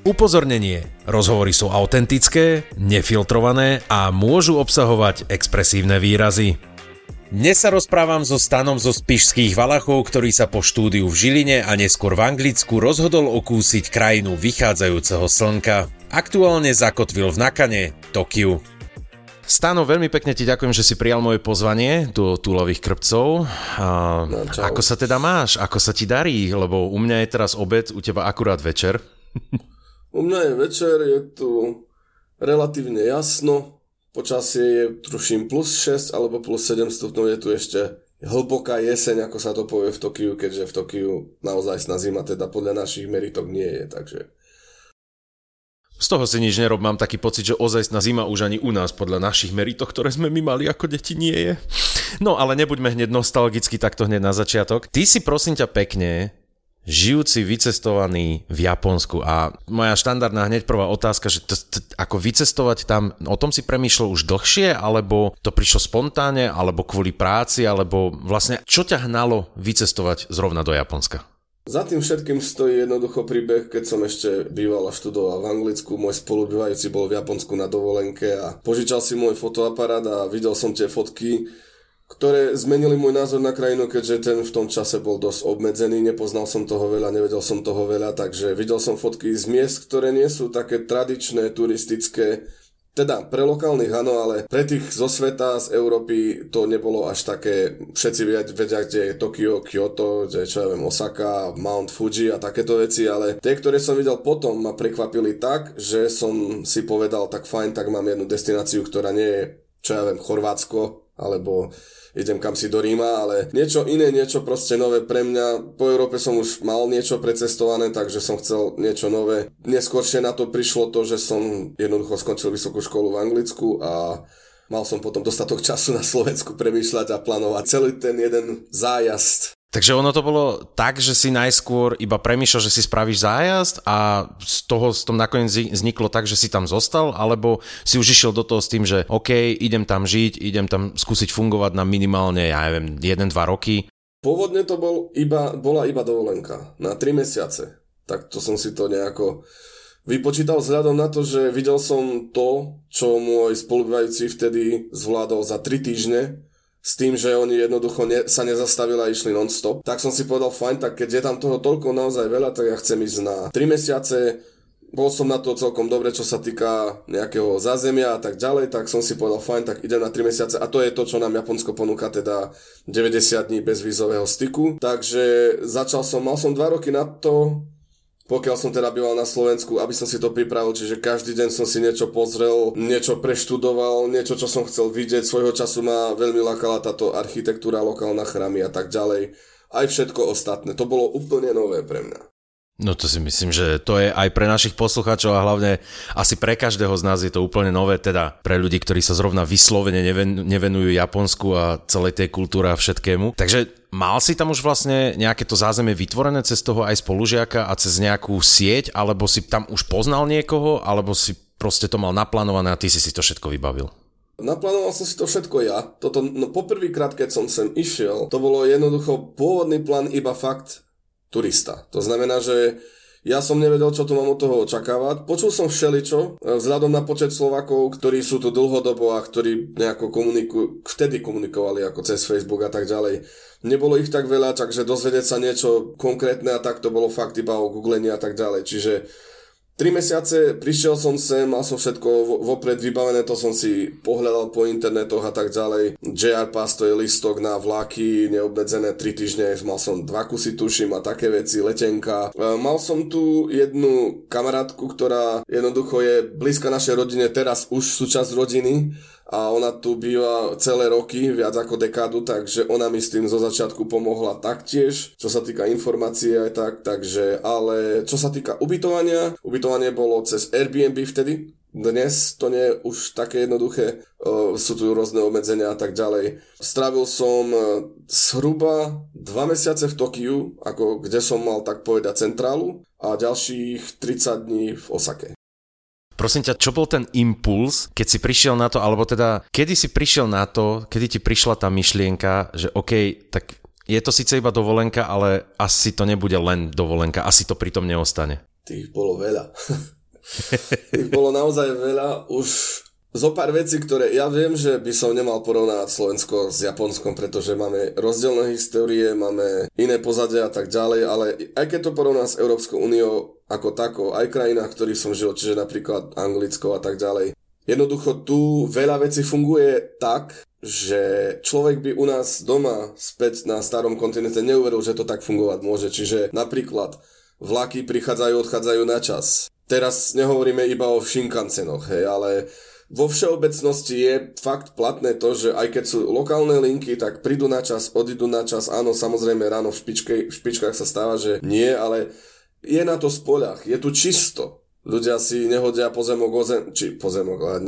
Upozornenie. Rozhovory sú autentické, nefiltrované a môžu obsahovať expresívne výrazy. Dnes sa rozprávam so Stanom zo Spišských Valachov, ktorý sa po štúdiu v Žiline a neskôr v Anglicku rozhodol okúsiť krajinu vychádzajúceho slnka. Aktuálne zakotvil v Nakane, Tokiu. Stano, veľmi pekne ti ďakujem, že si prijal moje pozvanie do túlových krpcov. A no, ako sa teda máš? Ako sa ti darí? Lebo u mňa je teraz obed, u teba akurát večer. U mňa je večer, je tu relatívne jasno, počasie je tuším plus 6 alebo plus 7 stupňov, je tu ešte hlboká jeseň, ako sa to povie v Tokiu, keďže v Tokiu naozaj zima teda podľa našich meritok nie je, takže... Z toho si nič nerob, mám taký pocit, že ozajstná zima už ani u nás podľa našich meritok, ktoré sme my mali ako deti, nie je. No ale nebuďme hneď nostalgicky takto hneď na začiatok. Ty si prosím ťa pekne žijúci, vycestovaný v Japonsku a moja štandardná hneď prvá otázka, že to, to, ako vycestovať tam, o tom si premýšľal už dlhšie, alebo to prišlo spontánne, alebo kvôli práci, alebo vlastne čo ťa hnalo vycestovať zrovna do Japonska? Za tým všetkým stojí jednoducho príbeh, keď som ešte býval a študoval v Anglicku. Môj spolubývajúci bol v Japonsku na dovolenke a požičal si môj fotoaparát a videl som tie fotky ktoré zmenili môj názor na krajinu, keďže ten v tom čase bol dosť obmedzený, nepoznal som toho veľa, nevedel som toho veľa, takže videl som fotky z miest, ktoré nie sú také tradičné, turistické, teda pre lokálnych áno, ale pre tých zo sveta, z Európy to nebolo až také, všetci vedia, kde je Tokio, Kyoto, kde čo ja viem, Osaka, Mount Fuji a takéto veci, ale tie, ktoré som videl potom, ma prekvapili tak, že som si povedal, tak fajn, tak mám jednu destináciu, ktorá nie je, čo ja viem, Chorvátsko, alebo idem kam si do Ríma, ale niečo iné, niečo proste nové pre mňa. Po Európe som už mal niečo precestované, takže som chcel niečo nové. Neskôršie na to prišlo to, že som jednoducho skončil vysokú školu v Anglicku a mal som potom dostatok času na Slovensku premýšľať a plánovať celý ten jeden zájazd Takže ono to bolo tak, že si najskôr iba premýšľal, že si spravíš zájazd a z toho z tom nakoniec vzniklo tak, že si tam zostal, alebo si už išiel do toho s tým, že OK, idem tam žiť, idem tam skúsiť fungovať na minimálne, ja neviem, 1-2 roky. Pôvodne to bol iba, bola iba dovolenka na 3 mesiace. Tak to som si to nejako vypočítal vzhľadom na to, že videl som to, čo môj spolubývajúci vtedy zvládol za 3 týždne s tým, že oni jednoducho ne, sa nezastavili a išli non-stop, tak som si povedal, fajn, tak keď je tam toho toľko naozaj veľa, tak ja chcem ísť na 3 mesiace, bol som na to celkom dobre, čo sa týka nejakého zázemia a tak ďalej, tak som si povedal, fajn, tak idem na 3 mesiace. A to je to, čo nám Japonsko ponúka, teda 90 dní bez vízového styku. Takže začal som, mal som 2 roky na to, pokiaľ som teda býval na Slovensku, aby som si to pripravil, čiže každý deň som si niečo pozrel, niečo preštudoval, niečo, čo som chcel vidieť. Svojho času ma veľmi lakala táto architektúra, lokálna chrámy a tak ďalej. Aj všetko ostatné. To bolo úplne nové pre mňa. No to si myslím, že to je aj pre našich poslucháčov a hlavne asi pre každého z nás je to úplne nové, teda pre ľudí, ktorí sa zrovna vyslovene nevenujú Japonsku a celej tej kultúre a všetkému. Takže mal si tam už vlastne nejaké to zázemie vytvorené cez toho aj spolužiaka a cez nejakú sieť, alebo si tam už poznal niekoho, alebo si proste to mal naplánované a ty si si to všetko vybavil? Naplánoval som si to všetko ja. Toto, no poprvýkrát, keď som sem išiel, to bolo jednoducho pôvodný plán iba fakt turista. To znamená, že ja som nevedel, čo tu mám od toho očakávať. Počul som všeličo, e, vzhľadom na počet Slovakov, ktorí sú tu dlhodobo a ktorí nejako komunikujú, vtedy komunikovali ako cez Facebook a tak ďalej. Nebolo ich tak veľa, takže dozvedieť sa niečo konkrétne a tak to bolo fakt iba o googlení a tak ďalej. Čiže 3 mesiace prišiel som sem, mal som všetko vopred vybavené, to som si pohľadal po internetoch a tak ďalej. JR Pass to je listok na vlaky, neobmedzené 3 týždne, mal som dva kusy tuším a také veci, letenka. E, mal som tu jednu kamarátku, ktorá jednoducho je blízka našej rodine, teraz už súčasť rodiny a ona tu býva celé roky, viac ako dekádu, takže ona mi s tým zo začiatku pomohla taktiež, čo sa týka informácie aj tak, takže, ale čo sa týka ubytovania, ubytovanie bolo cez Airbnb vtedy, Dnes to nie je už také jednoduché, sú tu rôzne obmedzenia a tak ďalej. Strávil som e, zhruba dva mesiace v Tokiu, ako kde som mal tak povedať centrálu a ďalších 30 dní v Osake. Prosím ťa, čo bol ten impuls, keď si prišiel na to, alebo teda, kedy si prišiel na to, kedy ti prišla tá myšlienka, že OK, tak je to síce iba dovolenka, ale asi to nebude len dovolenka, asi to pritom neostane. Tých bolo veľa. Tých bolo naozaj veľa. Už zo pár vecí, ktoré ja viem, že by som nemal porovnať Slovensko s Japonskom, pretože máme rozdielne histórie, máme iné pozadie a tak ďalej, ale aj keď to porovná s Európskou úniou, ako tako, aj krajinách, ktorých som žil, čiže napríklad Anglicko a tak ďalej. Jednoducho tu veľa vecí funguje tak, že človek by u nás doma späť na starom kontinente neuveril, že to tak fungovať môže. Čiže napríklad vlaky prichádzajú, odchádzajú na čas. Teraz nehovoríme iba o Shinkansenoch, hej, ale vo všeobecnosti je fakt platné to, že aj keď sú lokálne linky, tak prídu na čas, odídu na čas. Áno, samozrejme ráno v, špičke, v špičkách sa stáva, že nie, ale je na to spoľach, je tu čisto. Ľudia si nehodia pozemok, ozem, či pozemok, ale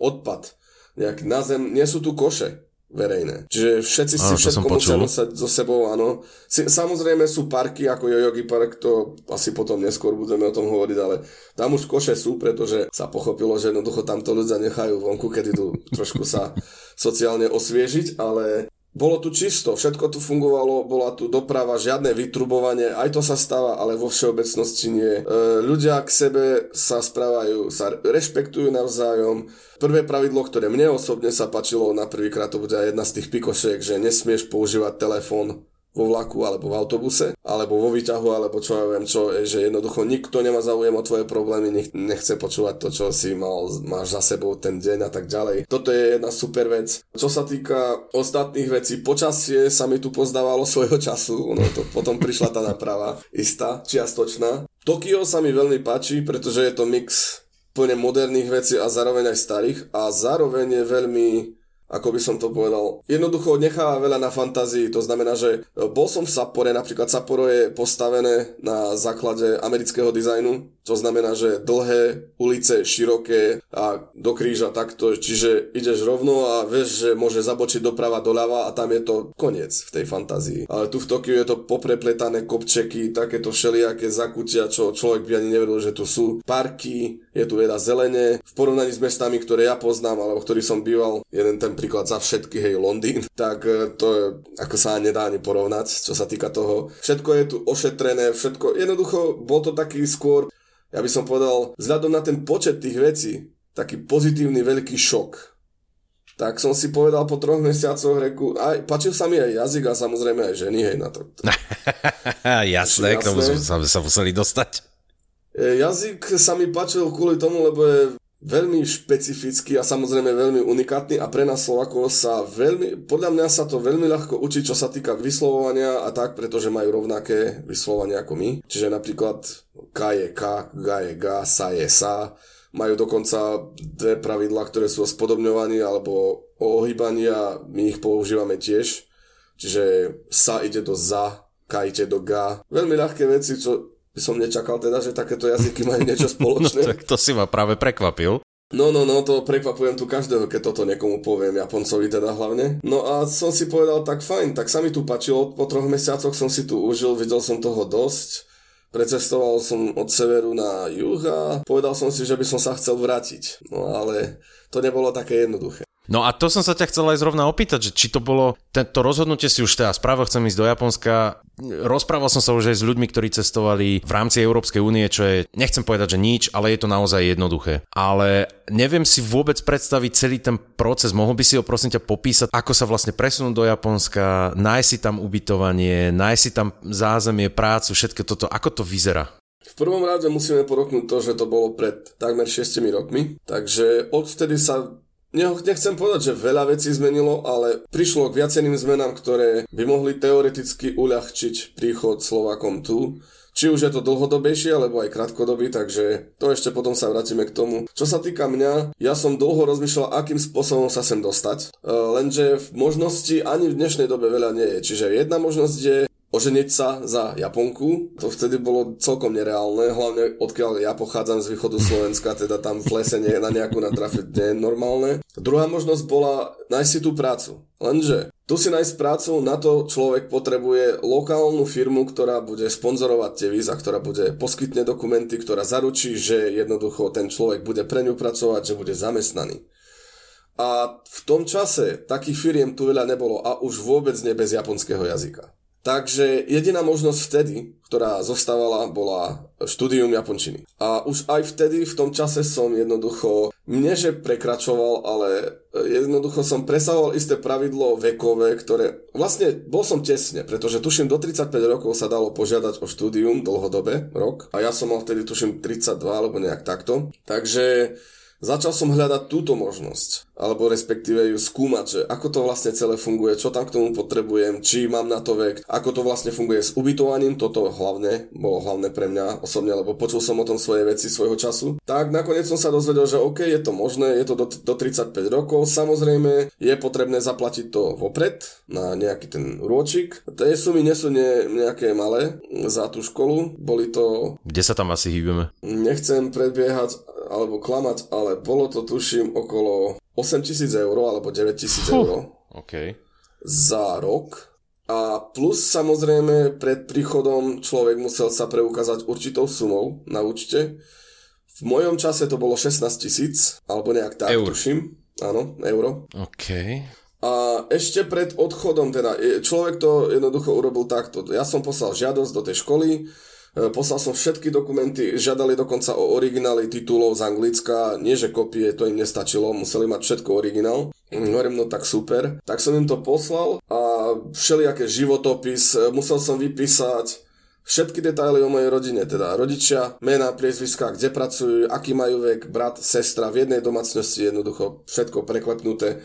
odpad nejak na zem, nie sú tu koše verejné. Čiže všetci si všetko musia nosať so sebou, áno. Si, samozrejme sú parky ako Jojogi park, to asi potom neskôr budeme o tom hovoriť, ale tam už koše sú, pretože sa pochopilo, že jednoducho tamto ľudia nechajú vonku, kedy tu trošku sa sociálne osviežiť, ale bolo tu čisto, všetko tu fungovalo, bola tu doprava, žiadne vytrubovanie, aj to sa stáva, ale vo všeobecnosti nie. E, ľudia k sebe sa správajú, sa rešpektujú navzájom. Prvé pravidlo, ktoré mne osobne sa páčilo na prvýkrát, to bude aj jedna z tých pikošiek, že nesmieš používať telefón vo vlaku alebo v autobuse, alebo vo výťahu, alebo čo ja viem čo, že jednoducho nikto nemá záujem o tvoje problémy, nechce počúvať to, čo si mal, máš za sebou ten deň a tak ďalej. Toto je jedna super vec. Čo sa týka ostatných vecí, počasie sa mi tu pozdávalo svojho času, no to potom prišla tá naprava istá, čiastočná. Tokio sa mi veľmi páči, pretože je to mix plne moderných vecí a zároveň aj starých a zároveň je veľmi ako by som to povedal, jednoducho necháva veľa na fantázii, to znamená, že e, bol som v Sappore, napríklad Sapporo je postavené na základe amerického dizajnu, to znamená, že dlhé ulice, široké a do kríža takto, čiže ideš rovno a vieš, že môže zabočiť doprava, doľava a tam je to koniec v tej fantázii. Ale tu v Tokiu je to poprepletané kopčeky, takéto všelijaké zakutia, čo človek by ani nevedel, že tu sú. Parky, je tu veľa zelene. V porovnaní s mestami, ktoré ja poznám, alebo ktorý som býval, jeden ten príklad za všetky, hej, Londýn, tak e, to je, ako sa nedá ani porovnať, čo sa týka toho. Všetko je tu ošetrené, všetko, jednoducho, bol to taký skôr ja by som povedal, vzhľadom na ten počet tých vecí, taký pozitívny veľký šok. Tak som si povedal po troch mesiacoch reku, aj, páčil sa mi aj jazyk a samozrejme aj ženy, hej, na to. jasné, k tomu sme sa museli dostať. E, jazyk sa mi páčil kvôli tomu, lebo je veľmi špecifický a samozrejme veľmi unikátny a pre nás Slovakov sa veľmi, podľa mňa sa to veľmi ľahko učí, čo sa týka vyslovovania a tak, pretože majú rovnaké vyslovovanie ako my. Čiže napríklad K je K, G je G, Sa je Sa. Majú dokonca dve pravidlá, ktoré sú o spodobňovaní alebo o ohýbaní a my ich používame tiež. Čiže Sa ide do Za, K ide do G. Veľmi ľahké veci, čo som nečakal teda, že takéto jazyky majú niečo spoločné. no, tak to si ma práve prekvapil. No, no, no, to prekvapujem tu každého, keď toto niekomu poviem, Japoncovi teda hlavne. No a som si povedal, tak fajn, tak sa mi tu páčilo, po troch mesiacoch som si tu užil, videl som toho dosť. Precestoval som od severu na juh a povedal som si, že by som sa chcel vrátiť. No ale to nebolo také jednoduché. No a to som sa ťa chcel aj zrovna opýtať, že či to bolo, tento rozhodnutie si už teda správa, chcem ísť do Japonska, rozprával som sa už aj s ľuďmi, ktorí cestovali v rámci Európskej únie, čo je, nechcem povedať, že nič, ale je to naozaj jednoduché. Ale neviem si vôbec predstaviť celý ten proces, mohol by si ho prosím ťa popísať, ako sa vlastne presunúť do Japonska, nájsť si tam ubytovanie, nájsť si tam zázemie, prácu, všetko toto, ako to vyzerá? V prvom rade musíme poroknúť to, že to bolo pred takmer 6 rokmi, takže odvtedy sa Nechcem povedať, že veľa vecí zmenilo, ale prišlo k viacerým zmenám, ktoré by mohli teoreticky uľahčiť príchod Slovakom tu. Či už je to dlhodobejšie, alebo aj krátkodobý, takže to ešte potom sa vrátime k tomu. Čo sa týka mňa, ja som dlho rozmýšľal, akým spôsobom sa sem dostať, e, lenže v možnosti ani v dnešnej dobe veľa nie je. Čiže jedna možnosť je oženiť sa za Japonku. To vtedy bolo celkom nereálne, hlavne odkiaľ ja pochádzam z východu Slovenska, teda tam v lese nie, na nejakú natrafiť nie je normálne. Druhá možnosť bola nájsť si tú prácu. Lenže tu si nájsť prácu, na to človek potrebuje lokálnu firmu, ktorá bude sponzorovať tie víza, ktorá bude poskytne dokumenty, ktorá zaručí, že jednoducho ten človek bude pre ňu pracovať, že bude zamestnaný. A v tom čase takých firiem tu veľa nebolo a už vôbec nie bez japonského jazyka. Takže jediná možnosť vtedy, ktorá zostávala, bola štúdium japončiny. A už aj vtedy, v tom čase som jednoducho, mne že prekračoval, ale jednoducho som presahoval isté pravidlo vekové, ktoré, vlastne bol som tesne, pretože tuším do 35 rokov sa dalo požiadať o štúdium dlhodobé, rok. A ja som mal vtedy tuším 32 alebo nejak takto. Takže Začal som hľadať túto možnosť, alebo respektíve ju skúmať, že ako to vlastne celé funguje, čo tam k tomu potrebujem, či mám na to vek, ako to vlastne funguje s ubytovaním, toto hlavne bolo hlavné pre mňa osobne, lebo počul som o tom svoje veci svojho času. Tak nakoniec som sa dozvedel, že OK, je to možné, je to do, do 35 rokov, samozrejme je potrebné zaplatiť to vopred na nejaký ten rôčik. Tie sumy nie sú ne, nejaké malé za tú školu, boli to... Kde sa tam asi hýbeme? Nechcem predbiehať alebo klamať, ale bolo to tuším okolo 8 tisíc eur alebo 9 tisíc eur okay. za rok. A plus samozrejme pred príchodom človek musel sa preukázať určitou sumou na účte. V mojom čase to bolo 16 tisíc, alebo nejak tak, eur. tuším. Áno, euro. OK. A ešte pred odchodom, teda človek to jednoducho urobil takto. Ja som poslal žiadosť do tej školy, poslal som všetky dokumenty, žiadali dokonca o originály titulov z Anglicka, nie že kopie, to im nestačilo, museli mať všetko originál. Mm, hovorím, no tak super. Tak som im to poslal a všelijaké životopis, e, musel som vypísať všetky detaily o mojej rodine, teda rodičia, mená, priezviska, kde pracujú, aký majú vek, brat, sestra, v jednej domácnosti jednoducho všetko preklepnuté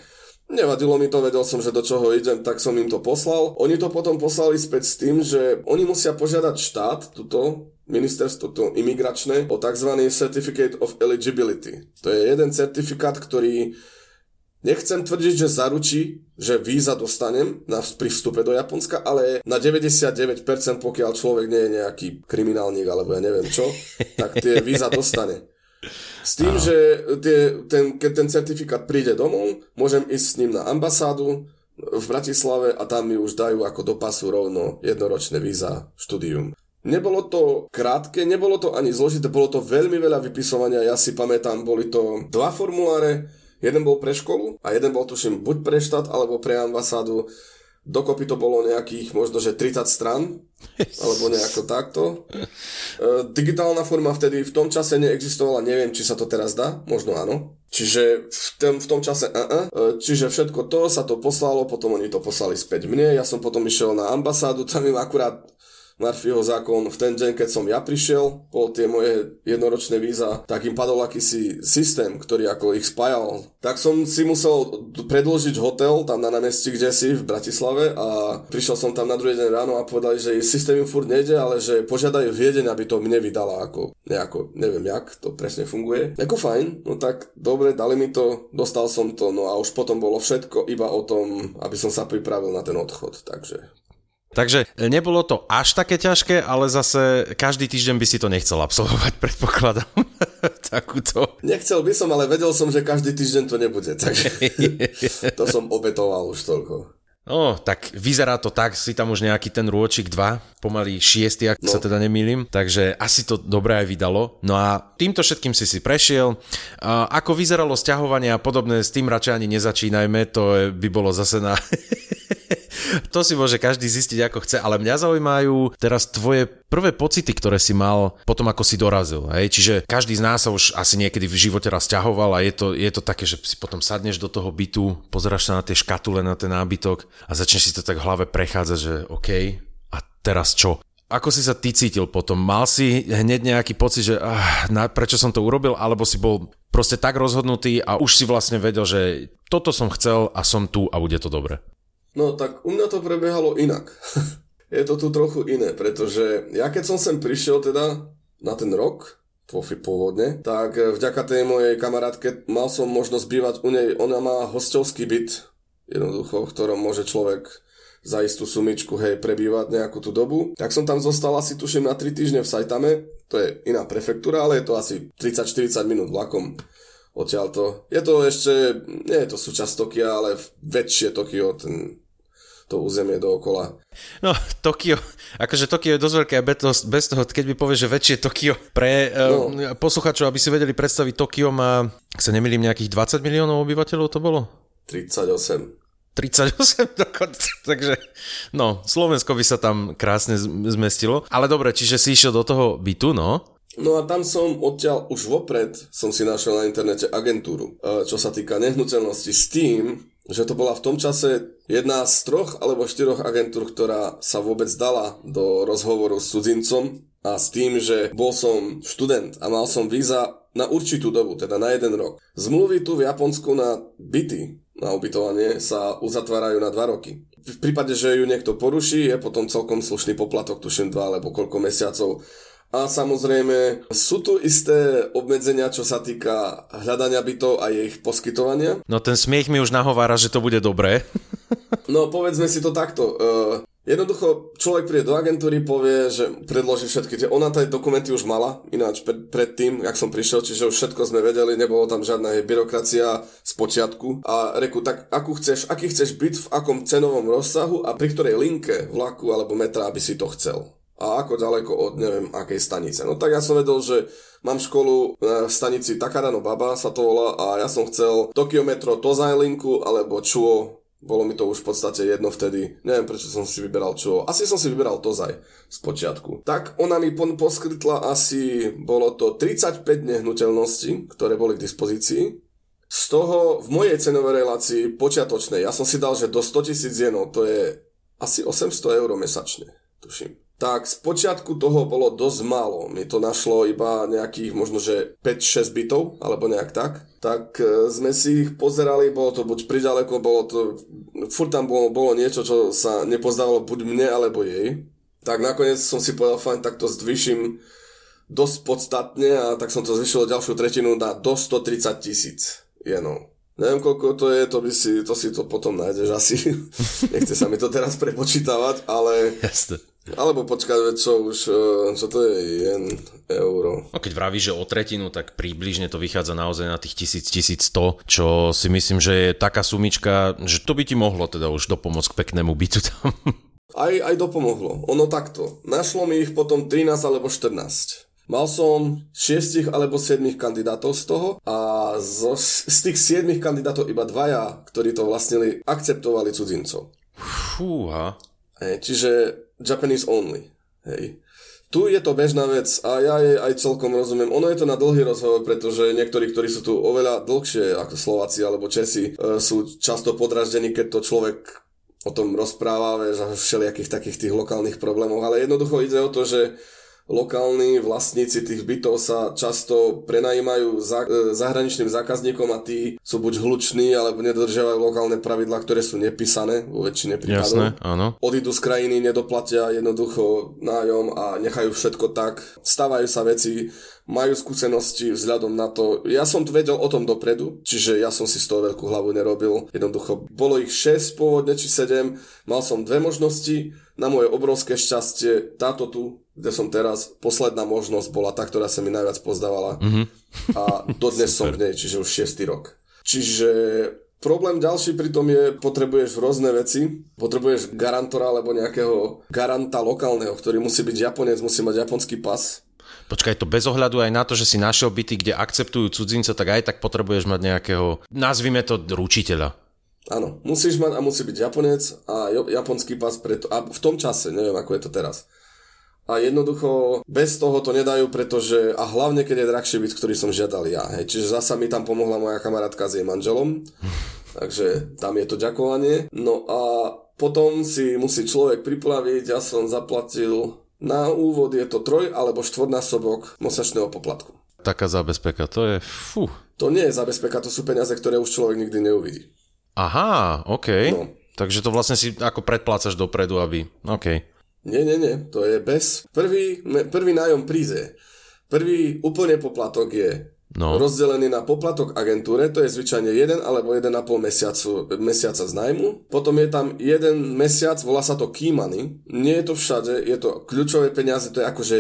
Nevadilo mi to, vedel som, že do čoho idem, tak som im to poslal. Oni to potom poslali späť s tým, že oni musia požiadať štát, tuto ministerstvo to imigračné, o tzv. Certificate of Eligibility. To je jeden certifikát, ktorý Nechcem tvrdiť, že zaručí, že víza dostanem na, pri vstupe do Japonska, ale na 99% pokiaľ človek nie je nejaký kriminálnik alebo ja neviem čo, tak tie víza dostane. S tým, Áno. že tie, ten, keď ten certifikát príde domov, môžem ísť s ním na ambasádu v Bratislave a tam mi už dajú ako do pasu rovno jednoročné víza štúdium. Nebolo to krátke, nebolo to ani zložité, bolo to veľmi veľa vypisovania, ja si pamätám, boli to dva formuláre, jeden bol pre školu a jeden bol tuším buď pre štát alebo pre ambasádu Dokopy to bolo nejakých možno, že 30 stran, alebo nejako takto. E, digitálna forma vtedy v tom čase neexistovala, neviem, či sa to teraz dá, možno áno. Čiže v tom, v tom čase uh-uh. Čiže všetko to sa to poslalo, potom oni to poslali späť mne, ja som potom išiel na ambasádu, tam im akurát Murphyho zákon v ten deň, keď som ja prišiel po tie moje jednoročné víza, tak im padol akýsi systém, ktorý ako ich spájal. Tak som si musel predložiť hotel tam na námestí, kde si v Bratislave a prišiel som tam na druhý deň ráno a povedali, že systém im furt nejde, ale že požiadajú Viedeň, aby to mne vydala ako nejako, neviem jak to presne funguje. Ako fajn, no tak dobre, dali mi to, dostal som to, no a už potom bolo všetko iba o tom, aby som sa pripravil na ten odchod, takže Takže nebolo to až také ťažké, ale zase každý týždeň by si to nechcel absolvovať, predpokladám. Takúto. Nechcel by som, ale vedel som, že každý týždeň to nebude, takže to som obetoval už toľko. No, tak vyzerá to tak, si tam už nejaký ten rôčik 2, pomaly 6, ak no. sa teda nemýlim, takže asi to dobre aj vydalo. No a týmto všetkým si si prešiel. A ako vyzeralo sťahovanie a podobné, s tým radšej ani nezačínajme, to by bolo zase na to si môže každý zistiť ako chce, ale mňa zaujímajú teraz tvoje prvé pocity, ktoré si mal potom, ako si dorazil. Hej? Čiže každý z nás sa už asi niekedy v živote raz ťahoval a je to, je to také, že si potom sadneš do toho bytu, pozeráš sa na tie škatule, na ten nábytok a začneš si to tak v hlave prechádzať, že OK, a teraz čo? Ako si sa ty cítil potom? Mal si hneď nejaký pocit, že ah, na, prečo som to urobil, alebo si bol proste tak rozhodnutý a už si vlastne vedel, že toto som chcel a som tu a bude to dobre? No tak u mňa to prebiehalo inak. je to tu trochu iné, pretože ja keď som sem prišiel teda na ten rok, pôvodne, tak vďaka tej mojej kamarátke mal som možnosť bývať u nej. Ona má hostovský byt, jednoducho, v ktorom môže človek za istú sumičku, hej, prebývať nejakú tú dobu. Tak som tam zostal asi tuším na 3 týždne v Saitame, to je iná prefektúra, ale je to asi 30-40 minút vlakom odtiaľto. Je to ešte, nie je to súčasť Tokia, ale väčšie Tokio, ten, to územie dookola. No, Tokio, akože Tokio je dosť veľké a bez toho, keď by povieš, že väčšie Tokio pre no. uh, posluchačov, aby si vedeli predstaviť, Tokio má, ak sa nemýlim, nejakých 20 miliónov obyvateľov to bolo? 38. 38 dokonca, takže no, Slovensko by sa tam krásne zmestilo. Ale dobre, čiže si išiel do toho bytu, no? No a tam som odtiaľ už vopred som si našiel na internete agentúru, e, čo sa týka nehnuteľnosti s tým, že to bola v tom čase jedna z troch alebo štyroch agentúr, ktorá sa vôbec dala do rozhovoru s cudzincom a s tým, že bol som študent a mal som víza na určitú dobu, teda na jeden rok. Zmluvy tu v Japonsku na byty, na ubytovanie sa uzatvárajú na dva roky. V prípade, že ju niekto poruší, je potom celkom slušný poplatok, tuším dva alebo koľko mesiacov a samozrejme sú tu isté obmedzenia, čo sa týka hľadania bytov a ich poskytovania. No ten smiech mi už nahovára, že to bude dobré. no povedzme si to takto. Uh, jednoducho človek príde do agentúry, povie, že predloží všetky tie... Ona tie dokumenty už mala, ináč pred, predtým, jak som prišiel, čiže už všetko sme vedeli, nebolo tam žiadna byrokracia z počiatku. A reku, tak akú chceš, aký chceš byt, v akom cenovom rozsahu a pri ktorej linke vlaku alebo metra by si to chcel a ako ďaleko od neviem akej stanice. No tak ja som vedel, že mám školu v stanici Takarano Baba sa to volá a ja som chcel Tokyo Metro Tozai linku alebo Chuo bolo mi to už v podstate jedno vtedy. Neviem, prečo som si vyberal čo. Asi som si vyberal Tozaj z počiatku. Tak ona mi poskytla asi, bolo to 35 nehnuteľností, ktoré boli k dispozícii. Z toho v mojej cenovej relácii počiatočnej, ja som si dal, že do 100 tisíc jenov, to je asi 800 eur mesačne, tuším tak z počiatku toho bolo dosť málo. Mi to našlo iba nejakých možno, že 5-6 bytov, alebo nejak tak. Tak e, sme si ich pozerali, bolo to buď priďaleko, bolo to, furt tam bolo, bolo niečo, čo sa nepozdávalo buď mne, alebo jej. Tak nakoniec som si povedal, fajn, tak to zdvyším dosť podstatne a tak som to zvyšil ďalšiu tretinu na do 130 tisíc jenov. Neviem, koľko to je, to, by si, to si to potom nájdeš asi. Nechce sa mi to teraz prepočítavať, ale... Jasne. Alebo počkať, čo už, e, čo to je, jen, euro. No keď vravíš, že o tretinu, tak približne to vychádza naozaj na tých 1000-1100, čo si myslím, že je taká sumička, že to by ti mohlo teda už dopomôcť k peknému bytu tam. Aj, aj dopomohlo. Ono takto. Našlo mi ich potom 13 alebo 14. Mal som 6 alebo 7 kandidátov z toho a zo, z tých 7 kandidátov iba dvaja, ktorí to vlastnili, akceptovali cudzincov. Fúha. Čiže Japanese only. Hej. Tu je to bežná vec a ja jej aj celkom rozumiem. Ono je to na dlhý rozhovor, pretože niektorí, ktorí sú tu oveľa dlhšie ako Slováci alebo Česi, e, sú často podraždení, keď to človek o tom rozpráva, vieš, o všelijakých takých tých lokálnych problémov, ale jednoducho ide o to, že lokálni vlastníci tých bytov sa často prenajímajú za, e, zahraničným zákazníkom a tí sú buď hluční, alebo nedodržiavajú lokálne pravidlá, ktoré sú nepísané vo väčšine prípadov. Jasné, áno. Odídu z krajiny, nedoplatia jednoducho nájom a nechajú všetko tak. Stávajú sa veci, majú skúsenosti vzhľadom na to. Ja som vedel o tom dopredu, čiže ja som si z toho veľkú hlavu nerobil. Jednoducho, bolo ich 6 pôvodne, či 7. Mal som dve možnosti. Na moje obrovské šťastie, táto tu, kde som teraz, posledná možnosť bola tá, ktorá sa mi najviac pozdávala. Mm-hmm. A dodnes som v nej, čiže už 6 rok. Čiže Problém ďalší pritom je, potrebuješ rôzne veci, potrebuješ garantora alebo nejakého garanta lokálneho, ktorý musí byť Japonec, musí mať japonský pas, Počkaj, to bez ohľadu aj na to, že si našiel byty, kde akceptujú cudzinca, tak aj tak potrebuješ mať nejakého, nazvime to, ručiteľa. Áno, musíš mať a musí byť Japonec a japonský pas preto, a v tom čase, neviem ako je to teraz. A jednoducho bez toho to nedajú, pretože, a hlavne keď je drahší byt, ktorý som žiadal ja. Hej, čiže zasa mi tam pomohla moja kamarátka s jej manželom, takže tam je to ďakovanie. No a potom si musí človek priplaviť, ja som zaplatil na úvod je to troj alebo štvornásobok mesačného poplatku. Taká zabezpeka, to je fú. To nie je zabezpeka, to sú peniaze, ktoré už človek nikdy neuvidí. Aha, OK. No. Takže to vlastne si ako predplácaš dopredu, aby... OK. Nie, nie, nie, to je bez... Prvý, prvý nájom príze. Prvý úplne poplatok je no. rozdelený na poplatok agentúre, to je zvyčajne 1 alebo 1,5 mesiacu, mesiaca z najmu. Potom je tam jeden mesiac, volá sa to key money. Nie je to všade, je to kľúčové peniaze, to je akože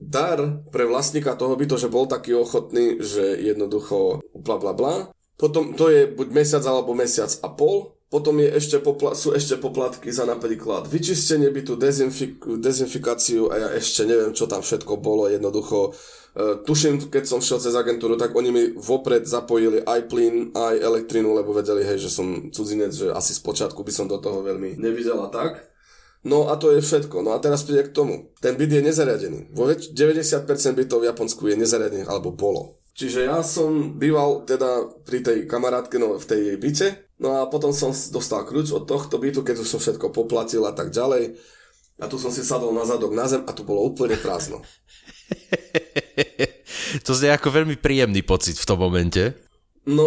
dar pre vlastníka toho bytu, že bol taký ochotný, že jednoducho bla bla bla. Potom to je buď mesiac alebo mesiac a pol potom je ešte popla- sú ešte poplatky za napríklad vyčistenie bytu, dezinfik- dezinfikáciu a ja ešte neviem, čo tam všetko bolo. Jednoducho, tuším, keď som šiel cez agentúru, tak oni mi vopred zapojili aj plyn, aj elektrínu, lebo vedeli, hej, že som cudzinec, že asi z počiatku by som do toho veľmi nevidel a tak. No a to je všetko. No a teraz príde k tomu. Ten byt je nezariadený. Vo väč- 90% bytov v Japonsku je nezariadený, alebo bolo. Čiže ja som býval teda pri tej kamarátke, no v tej jej byte, No a potom som dostal kľúč od tohto bytu, keď už som všetko poplatil a tak ďalej. A tu som si sadol na zadok na zem a tu bolo úplne prázdno. to znie ako veľmi príjemný pocit v tom momente. No,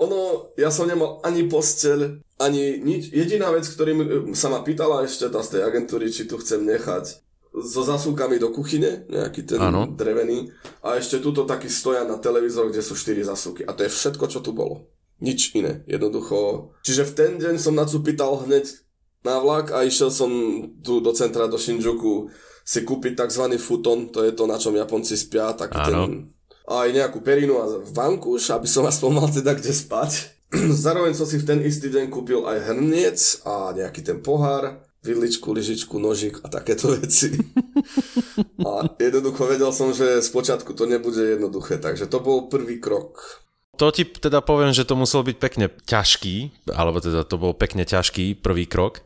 ono, ja som nemal ani posteľ, ani nič. Jediná vec, ktorým sa ma pýtala ešte tá z tej agentúry, či tu chcem nechať so zasúkami do kuchyne, nejaký ten ano. drevený. A ešte túto taký stojan na televízor, kde sú 4 zasúky. A to je všetko, čo tu bolo. Nič iné, jednoducho. Čiže v ten deň som pýtal hneď na vlak a išiel som tu do centra, do Shinjuku si kúpiť tzv. futon, to je to, na čom Japonci spia, taký Áno. ten aj nejakú perinu a vankúš, aby som aspoň mal teda kde spať. Zároveň som si v ten istý deň kúpil aj hrniec a nejaký ten pohár, vidličku, lyžičku, nožík a takéto veci. a jednoducho vedel som, že spočiatku to nebude jednoduché, takže to bol prvý krok to ti teda poviem, že to musel byť pekne ťažký, alebo teda to bol pekne ťažký prvý krok.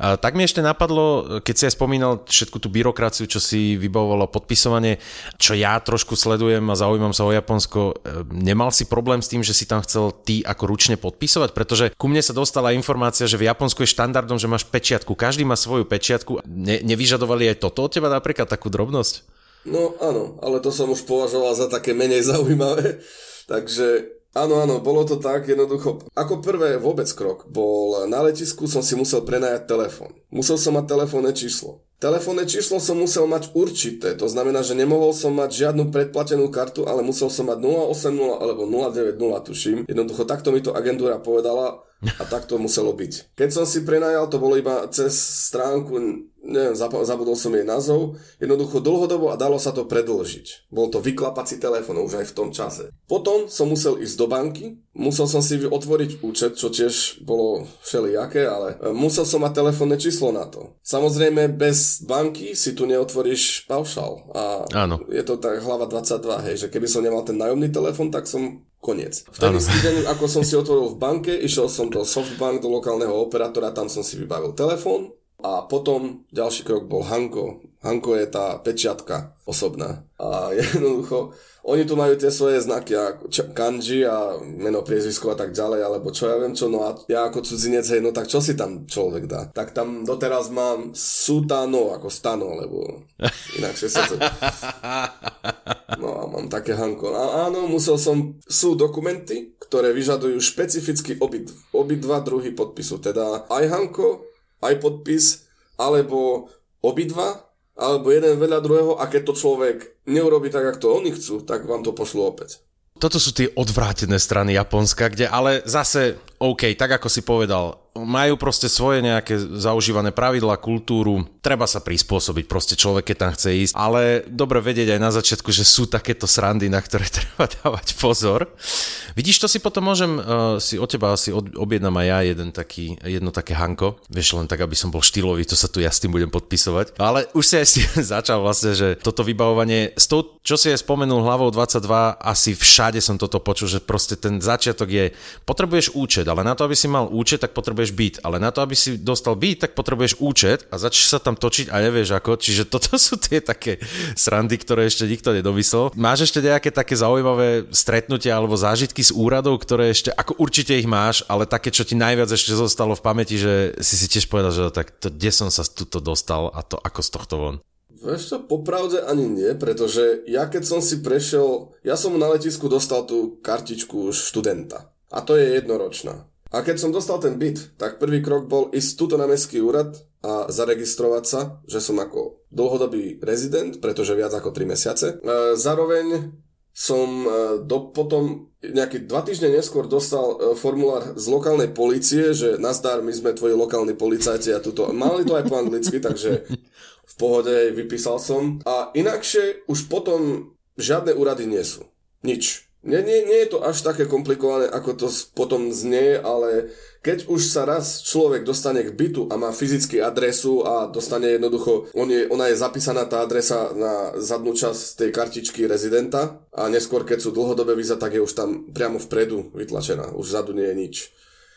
A tak mi ešte napadlo, keď si aj spomínal všetku tú byrokraciu, čo si vybavovalo podpisovanie, čo ja trošku sledujem a zaujímam sa o Japonsko, e, nemal si problém s tým, že si tam chcel ty ako ručne podpisovať? Pretože ku mne sa dostala informácia, že v Japonsku je štandardom, že máš pečiatku, každý má svoju pečiatku. Ne, nevyžadovali aj toto od teba napríklad takú drobnosť? No áno, ale to som už považoval za také menej zaujímavé. Takže Áno, áno, bolo to tak jednoducho. Ako prvé vôbec krok bol na letisku som si musel prenajať telefón. Musel som mať telefónne číslo. Telefónne číslo som musel mať určité, to znamená, že nemohol som mať žiadnu predplatenú kartu, ale musel som mať 080 alebo 090, tuším. Jednoducho takto mi to agentúra povedala a tak to muselo byť. Keď som si prenajal, to bolo iba cez stránku neviem, zabudol som jej názov, jednoducho dlhodobo a dalo sa to predlžiť. Bol to vyklapací telefón už aj v tom čase. Potom som musel ísť do banky, musel som si otvoriť účet, čo tiež bolo všelijaké, ale e, musel som mať telefónne číslo na to. Samozrejme, bez banky si tu neotvoríš paušal. A Áno. je to tak hlava 22, hej, že keby som nemal ten nájomný telefón, tak som koniec. V ten istý deň, ako som si otvoril v banke, išiel som do Softbank, do lokálneho operátora, tam som si vybavil telefón, a potom ďalší krok bol Hanko. Hanko je tá pečiatka osobná. A jednoducho, oni tu majú tie svoje znaky, ako kanji a meno, priezvisko a tak ďalej, alebo čo ja viem čo, no a ja ako cudzinec, hej, no tak čo si tam človek dá? Tak tam doteraz mám sutano, ako stano, lebo inakšie sa to... No a mám také Hanko. A áno, musel som, sú dokumenty, ktoré vyžadujú špecificky obidva druhy podpisu, teda aj Hanko, aj podpis, alebo obidva, alebo jeden vedľa druhého a keď to človek neurobi tak, ako to oni chcú, tak vám to pošlu opäť. Toto sú tie odvrátené strany Japonska, kde ale zase, OK, tak ako si povedal, majú proste svoje nejaké zaužívané pravidla, kultúru, treba sa prispôsobiť proste človek, keď tam chce ísť, ale dobre vedieť aj na začiatku, že sú takéto srandy, na ktoré treba dávať pozor. Vidíš, to si potom môžem, uh, si od teba asi od, objednám aj ja jeden taký, jedno také hanko, vieš len tak, aby som bol štýlový, to sa tu ja s tým budem podpisovať, ale už si aj si začal vlastne, že toto vybavovanie, s tou, čo si aj spomenul hlavou 22, asi všade som toto počul, že proste ten začiatok je, potrebuješ účet, ale na to, aby si mal účet, tak potrebuješ potrebuješ byt, ale na to, aby si dostal byt, tak potrebuješ účet a začneš sa tam točiť a nevieš ako. Čiže toto sú tie také srandy, ktoré ešte nikto nedomyslel. Máš ešte nejaké také zaujímavé stretnutia alebo zážitky z úradov, ktoré ešte, ako určite ich máš, ale také, čo ti najviac ešte zostalo v pamäti, že si si tiež povedal, že tak to, kde som sa tuto dostal a to ako z tohto von? Vieš čo, popravde ani nie, pretože ja keď som si prešiel, ja som na letisku dostal tú kartičku študenta. A to je jednoročná. A keď som dostal ten byt, tak prvý krok bol ísť tuto na mestský úrad a zaregistrovať sa, že som ako dlhodobý rezident, pretože viac ako 3 mesiace. E, zároveň som e, do, potom nejaké dva týždne neskôr dostal e, formulár z lokálnej policie, že nazdar, my sme tvoji lokálni policajti a tuto. Mali to aj po anglicky, takže v pohode vypísal som. A inakšie už potom žiadne úrady nie sú. Nič. Nie, nie, nie je to až také komplikované, ako to potom znie, ale keď už sa raz človek dostane k bytu a má fyzicky adresu a dostane jednoducho, on je, ona je zapísaná tá adresa na zadnú časť tej kartičky rezidenta a neskôr, keď sú dlhodobé víza, tak je už tam priamo vpredu vytlačená. Už vzadu nie je nič.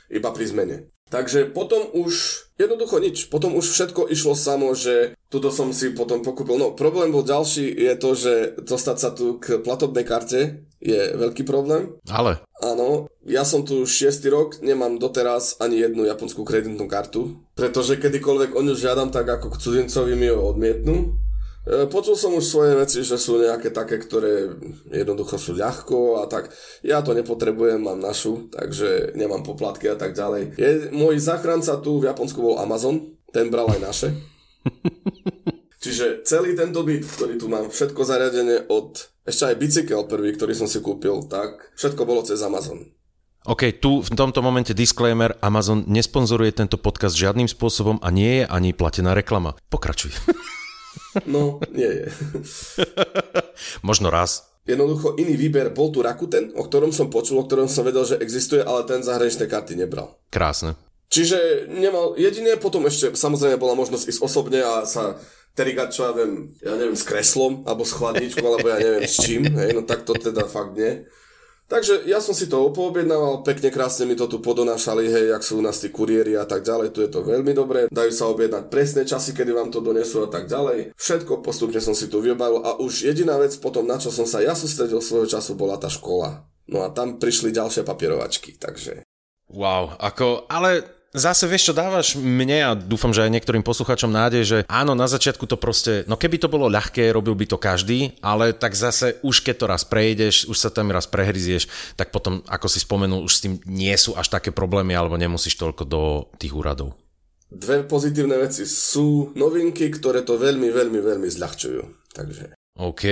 Iba pri zmene. Takže potom už jednoducho nič. Potom už všetko išlo samo, že tuto som si potom pokúpil. No problém bol ďalší, je to, že dostať sa tu k platobnej karte je veľký problém. Ale. Áno, ja som tu 6 rok, nemám doteraz ani jednu japonskú kreditnú kartu, pretože kedykoľvek o ňu žiadam, tak ako k cudzincovi mi ju odmietnú. E, počul som už svoje veci, že sú nejaké také, ktoré jednoducho sú ľahko a tak. Ja to nepotrebujem, mám našu, takže nemám poplatky a tak ďalej. Je, môj záchranca tu v Japonsku bol Amazon, ten bral aj naše. Čiže celý tento byt, ktorý tu mám, všetko zariadené od, ešte aj bicykel prvý, ktorý som si kúpil, tak všetko bolo cez Amazon. OK, tu v tomto momente disclaimer, Amazon nesponzoruje tento podcast žiadnym spôsobom a nie je ani platená reklama. Pokračuj. No, nie je. Možno raz. Jednoducho iný výber bol tu Rakuten, o ktorom som počul, o ktorom som vedel, že existuje, ale ten zahraničné karty nebral. Krásne. Čiže nemal, jediné potom ešte samozrejme bola možnosť ísť osobne a sa terigať, čo ja viem, ja neviem, s kreslom, alebo s chladničkou, alebo ja neviem s čím, hej, no tak to teda fakt nie. Takže ja som si to poobjednával, pekne krásne mi to tu podonášali, hej, jak sú u nás tí kuriéri a tak ďalej, tu je to veľmi dobré, dajú sa objednať presné časy, kedy vám to donesú a tak ďalej. Všetko postupne som si tu vybavil a už jediná vec potom, na čo som sa ja sústredil svojho času, bola tá škola. No a tam prišli ďalšie papierovačky, takže... Wow, ako, ale zase vieš čo, dávaš mne a dúfam, že aj niektorým posluchačom nádej, že áno, na začiatku to proste, no keby to bolo ľahké, robil by to každý, ale tak zase už keď to raz prejdeš, už sa tam raz prehryzieš, tak potom, ako si spomenul, už s tým nie sú až také problémy, alebo nemusíš toľko do tých úradov. Dve pozitívne veci sú novinky, ktoré to veľmi, veľmi, veľmi zľahčujú. Takže. OK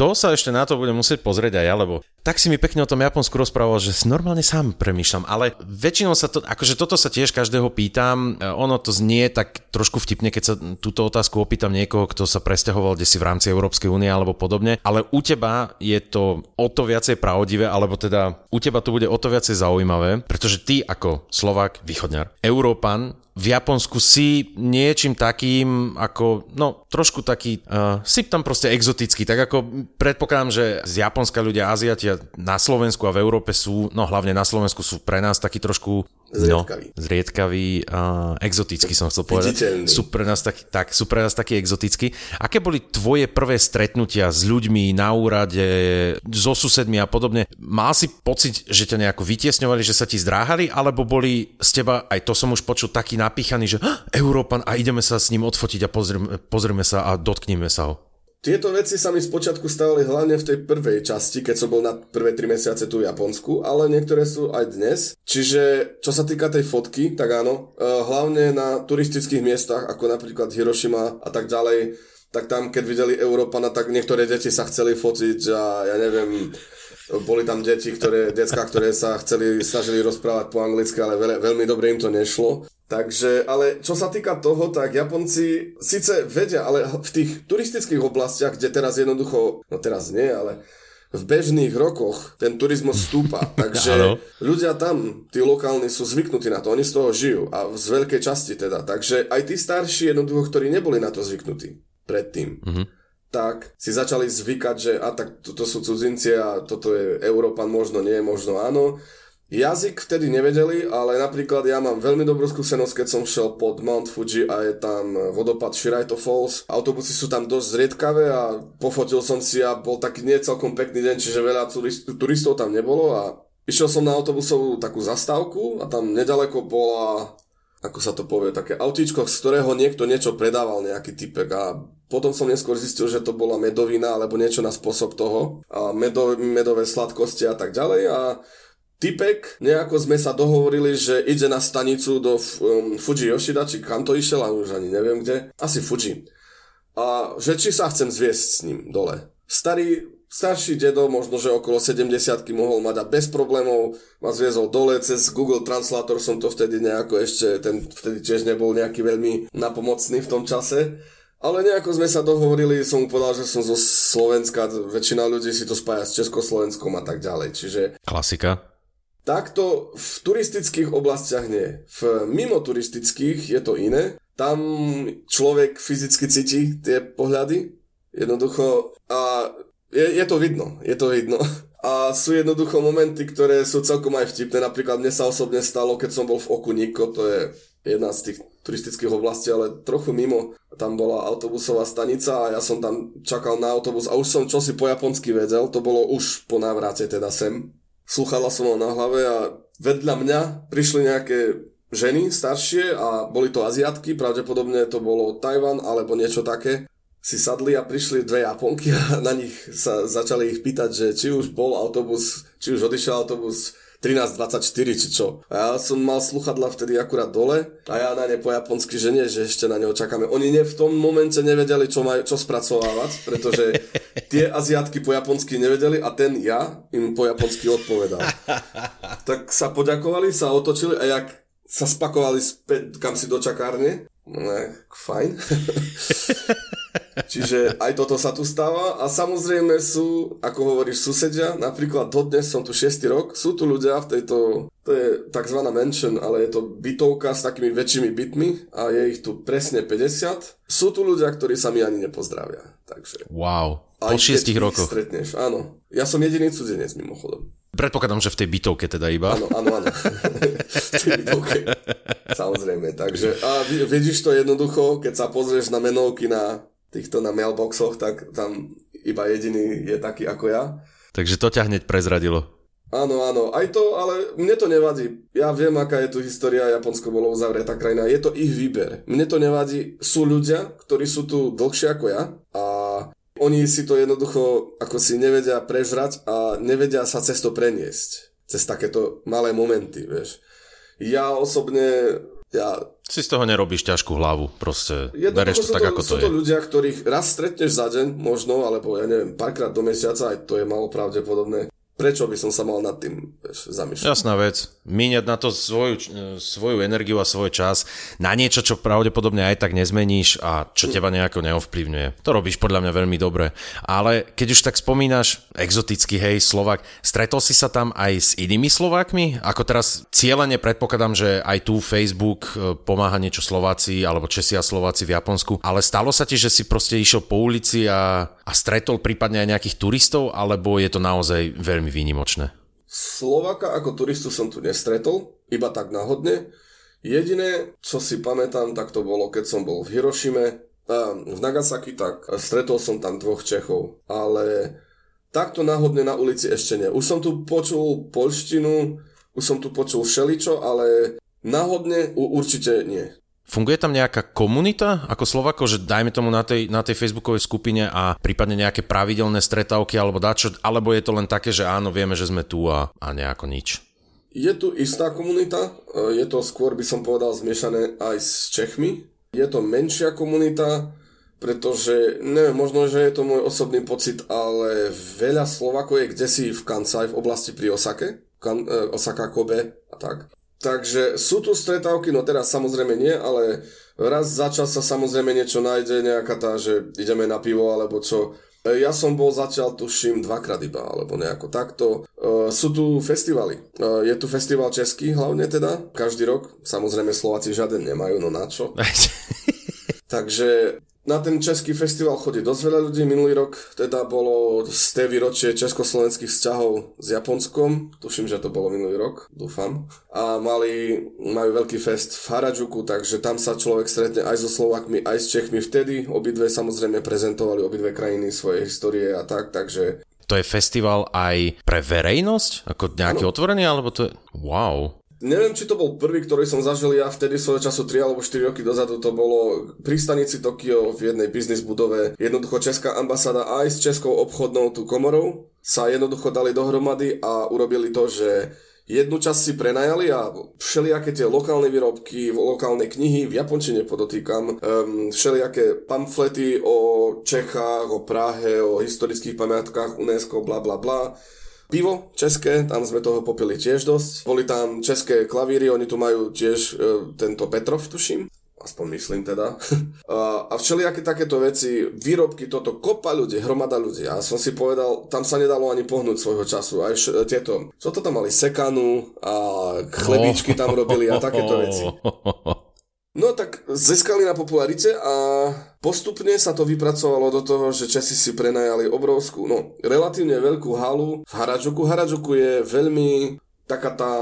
to sa ešte na to budem musieť pozrieť aj ja, lebo tak si mi pekne o tom Japonsku rozprával, že normálne sám premýšľam, ale väčšinou sa to, akože toto sa tiež každého pýtam, e, ono to znie tak trošku vtipne, keď sa túto otázku opýtam niekoho, kto sa presťahoval kde si v rámci Európskej únie alebo podobne, ale u teba je to o to viacej pravdivé, alebo teda u teba to bude o to viacej zaujímavé, pretože ty ako Slovak, východňar, Európan, v Japonsku si niečím takým ako, no trošku taký, uh, si tam proste exotický, tak ako predpokladám, že z Japonska ľudia, Aziati na Slovensku a v Európe sú, no hlavne na Slovensku sú pre nás takí trošku Zriedkavý. No, zriedkavý a exotický som chcel povedať. Sú pre, nás taký, tak, sú pre nás taký exotický. Aké boli tvoje prvé stretnutia s ľuďmi na úrade, so susedmi a podobne? Mal si pocit, že ťa nejako vytiesňovali, že sa ti zdráhali, alebo boli z teba, aj to som už počul, taký napíchaný, že Európan a ideme sa s ním odfotiť a pozrieme, pozrieme sa a dotkneme sa ho? Tieto veci sa mi spočiatku stávali hlavne v tej prvej časti, keď som bol na prvé 3 mesiace tu v Japonsku, ale niektoré sú aj dnes. Čiže čo sa týka tej fotky, tak áno, e, hlavne na turistických miestach, ako napríklad Hiroshima a tak ďalej, tak tam, keď videli Európana, tak niektoré deti sa chceli fotiť a ja neviem, boli tam deti, ktoré, decka, ktoré sa chceli, snažili rozprávať po anglicky, ale veľ, veľmi dobre im to nešlo. Takže, ale čo sa týka toho, tak Japonci síce vedia, ale v tých turistických oblastiach, kde teraz jednoducho, no teraz nie, ale v bežných rokoch ten turizmus stúpa, takže ľudia tam, tí lokálni sú zvyknutí na to, oni z toho žijú. A z veľkej časti teda, takže aj tí starší jednoducho, ktorí neboli na to zvyknutí predtým, mm-hmm. Tak si začali zvykať, že a tak toto sú cudzinci a toto je Európan, možno nie, možno áno Jazyk vtedy nevedeli, ale napríklad ja mám veľmi dobrú skúsenosť, keď som šiel pod Mount Fuji a je tam vodopad Shiraito Falls. Autobusy sú tam dosť zriedkavé a pofotil som si a bol taký nie celkom pekný deň, čiže veľa turistov tam nebolo a išiel som na autobusovú takú zastávku a tam nedaleko bola ako sa to povie, také autíčko, z ktorého niekto niečo predával, nejaký typek a potom som neskôr zistil, že to bola medovina alebo niečo na spôsob toho a medo, medové sladkosti a tak ďalej a Typek, nejako sme sa dohovorili, že ide na stanicu do um, Fuji Yoshida, či kam to išiel, a už ani neviem kde. Asi Fuji. A že či sa chcem zviesť s ním dole. Starý starší dedo, možno že okolo 70 mohol mať a bez problémov ma zviezol dole cez Google Translator som to vtedy nejako ešte, ten vtedy tiež nebol nejaký veľmi napomocný v tom čase. Ale nejako sme sa dohovorili, som mu povedal, že som zo Slovenska, väčšina ľudí si to spája s Československom a tak ďalej, čiže... Klasika. Takto v turistických oblastiach nie. V mimo turistických je to iné. Tam človek fyzicky cíti tie pohľady, jednoducho, a je, je to vidno, je to vidno. A sú jednoducho momenty, ktoré sú celkom aj vtipné. Napríklad mne sa osobne stalo, keď som bol v Okuniko, to je jedna z tých turistických oblastí, ale trochu mimo. Tam bola autobusová stanica a ja som tam čakal na autobus a už som čosi po japonsky vedel, to bolo už po návrate teda sem. Sluchala som ho na hlave a vedľa mňa prišli nejaké ženy staršie a boli to Aziatky, pravdepodobne to bolo Tajvan alebo niečo také si sadli a prišli dve Japonky a na nich sa začali ich pýtať, že či už bol autobus, či už odišiel autobus 13.24 či čo. A ja som mal sluchadla vtedy akurát dole a ja na ne po japonsky, že nie, že ešte na neho čakáme. Oni ne, v tom momente nevedeli, čo, maj, čo spracovávať, pretože tie Aziatky po japonsky nevedeli a ten ja im po japonsky odpovedal. Tak sa poďakovali, sa otočili a jak sa spakovali späť kam si do čakárne, no, fajn. Čiže aj toto sa tu stáva a samozrejme sú, ako hovoríš, susedia, napríklad dodnes som tu 6 rok, sú tu ľudia v tejto, to je tzv. mansion, ale je to bytovka s takými väčšími bytmi a je ich tu presne 50. Sú tu ľudia, ktorí sa mi ani nepozdravia. Takže... Wow, po 6 rokoch. stretneš, áno. Ja som jediný cudzenec mimochodom. Predpokladám, že v tej bytovke teda iba. Áno, áno, áno. v tej bytovke. Samozrejme, takže a vidíš to jednoducho, keď sa pozrieš na menovky na týchto na mailboxoch, tak tam iba jediný je taký ako ja. Takže to ťa hneď prezradilo. Áno, áno, aj to, ale mne to nevadí. Ja viem, aká je tu história, Japonsko bolo uzavretá krajina, je to ich výber. Mne to nevadí, sú ľudia, ktorí sú tu dlhšie ako ja a oni si to jednoducho ako si nevedia prežrať a nevedia sa cez to preniesť. Cez takéto malé momenty, vieš. Ja osobne ja... Si z toho nerobíš ťažkú hlavu, proste bereš to tak, to, ako to je. Sú to ľudia, ktorých raz stretneš za deň, možno, alebo ja neviem, párkrát do mesiaca, aj to je malo pravdepodobné prečo by som sa mal nad tým zamýšľať. Jasná vec. Míňať na to svoju, svoju energiu a svoj čas na niečo, čo pravdepodobne aj tak nezmeníš a čo teba nejako neovplyvňuje. To robíš podľa mňa veľmi dobre. Ale keď už tak spomínaš, exotický hej, Slovak, stretol si sa tam aj s inými Slovákmi? Ako teraz cieľene predpokladám, že aj tu Facebook e, pomáha niečo Slováci alebo Česi a Slováci v Japonsku, ale stalo sa ti, že si proste išiel po ulici a, a stretol prípadne aj nejakých turistov, alebo je to naozaj veľmi veľmi výnimočné. Slovaka ako turistu som tu nestretol, iba tak náhodne. Jediné, čo si pamätám, tak to bolo, keď som bol v Hirošime, v Nagasaki, tak stretol som tam dvoch Čechov, ale takto náhodne na ulici ešte nie. Už som tu počul polštinu, už som tu počul všeličo, ale náhodne určite nie. Funguje tam nejaká komunita ako Slovako, že dajme tomu na tej, na tej facebookovej skupine a prípadne nejaké pravidelné stretávky alebo dačo, alebo je to len také, že áno, vieme, že sme tu a, a nejako nič? Je tu istá komunita, je to skôr by som povedal zmiešané aj s Čechmi. Je to menšia komunita, pretože, neviem, možno, že je to môj osobný pocit, ale veľa Slovakov je kde si v Kansai v oblasti pri Osake, kan, e, Osaka, Kobe a tak. Takže sú tu stretávky, no teraz samozrejme nie, ale raz za čas sa samozrejme niečo nájde, nejaká tá, že ideme na pivo alebo čo. E, ja som bol zatiaľ, tuším, dvakrát iba, alebo nejako takto. E, sú tu festivaly. E, je tu festival český hlavne teda, každý rok. Samozrejme Slováci žiaden nemajú, no na čo. Takže na ten český festival chodí dosť veľa ľudí. Minulý rok teda bolo z té výročie československých vzťahov s Japonskom. Tuším, že to bolo minulý rok, dúfam. A mali, majú veľký fest v Harajuku, takže tam sa človek stretne aj so Slovakmi, aj s Čechmi vtedy. Obidve samozrejme prezentovali obidve krajiny svoje histórie a tak, takže to je festival aj pre verejnosť? Ako nejaký ano. otvorený, alebo to je... Wow. Neviem, či to bol prvý, ktorý som zažil ja vtedy svojho času 3 alebo 4 roky dozadu. To bolo pri stanici Tokio v jednej biznis budove. Jednoducho Česká ambasáda aj s Českou obchodnou tú komorou sa jednoducho dali dohromady a urobili to, že Jednu časť si prenajali a všelijaké tie lokálne výrobky, lokálne knihy, v japončine podotýkam, um, všelijaké pamflety o Čechách, o Prahe, o historických pamiatkách UNESCO, bla bla bla. Pivo české, tam sme toho popili tiež dosť. Boli tam české klavíry, oni tu majú tiež e, tento Petrov, tuším aspoň myslím teda. a všelijaké takéto veci, výrobky, toto, kopa ľudí, hromada ľudí. A som si povedal, tam sa nedalo ani pohnúť svojho času. Aj vš- tieto, čo to tam mali, sekanu a chlebičky tam robili a takéto veci. No tak získali na popularite a postupne sa to vypracovalo do toho, že Česi si prenajali obrovskú, no relatívne veľkú halu v Haradžuku. Haradžuku je veľmi taká tá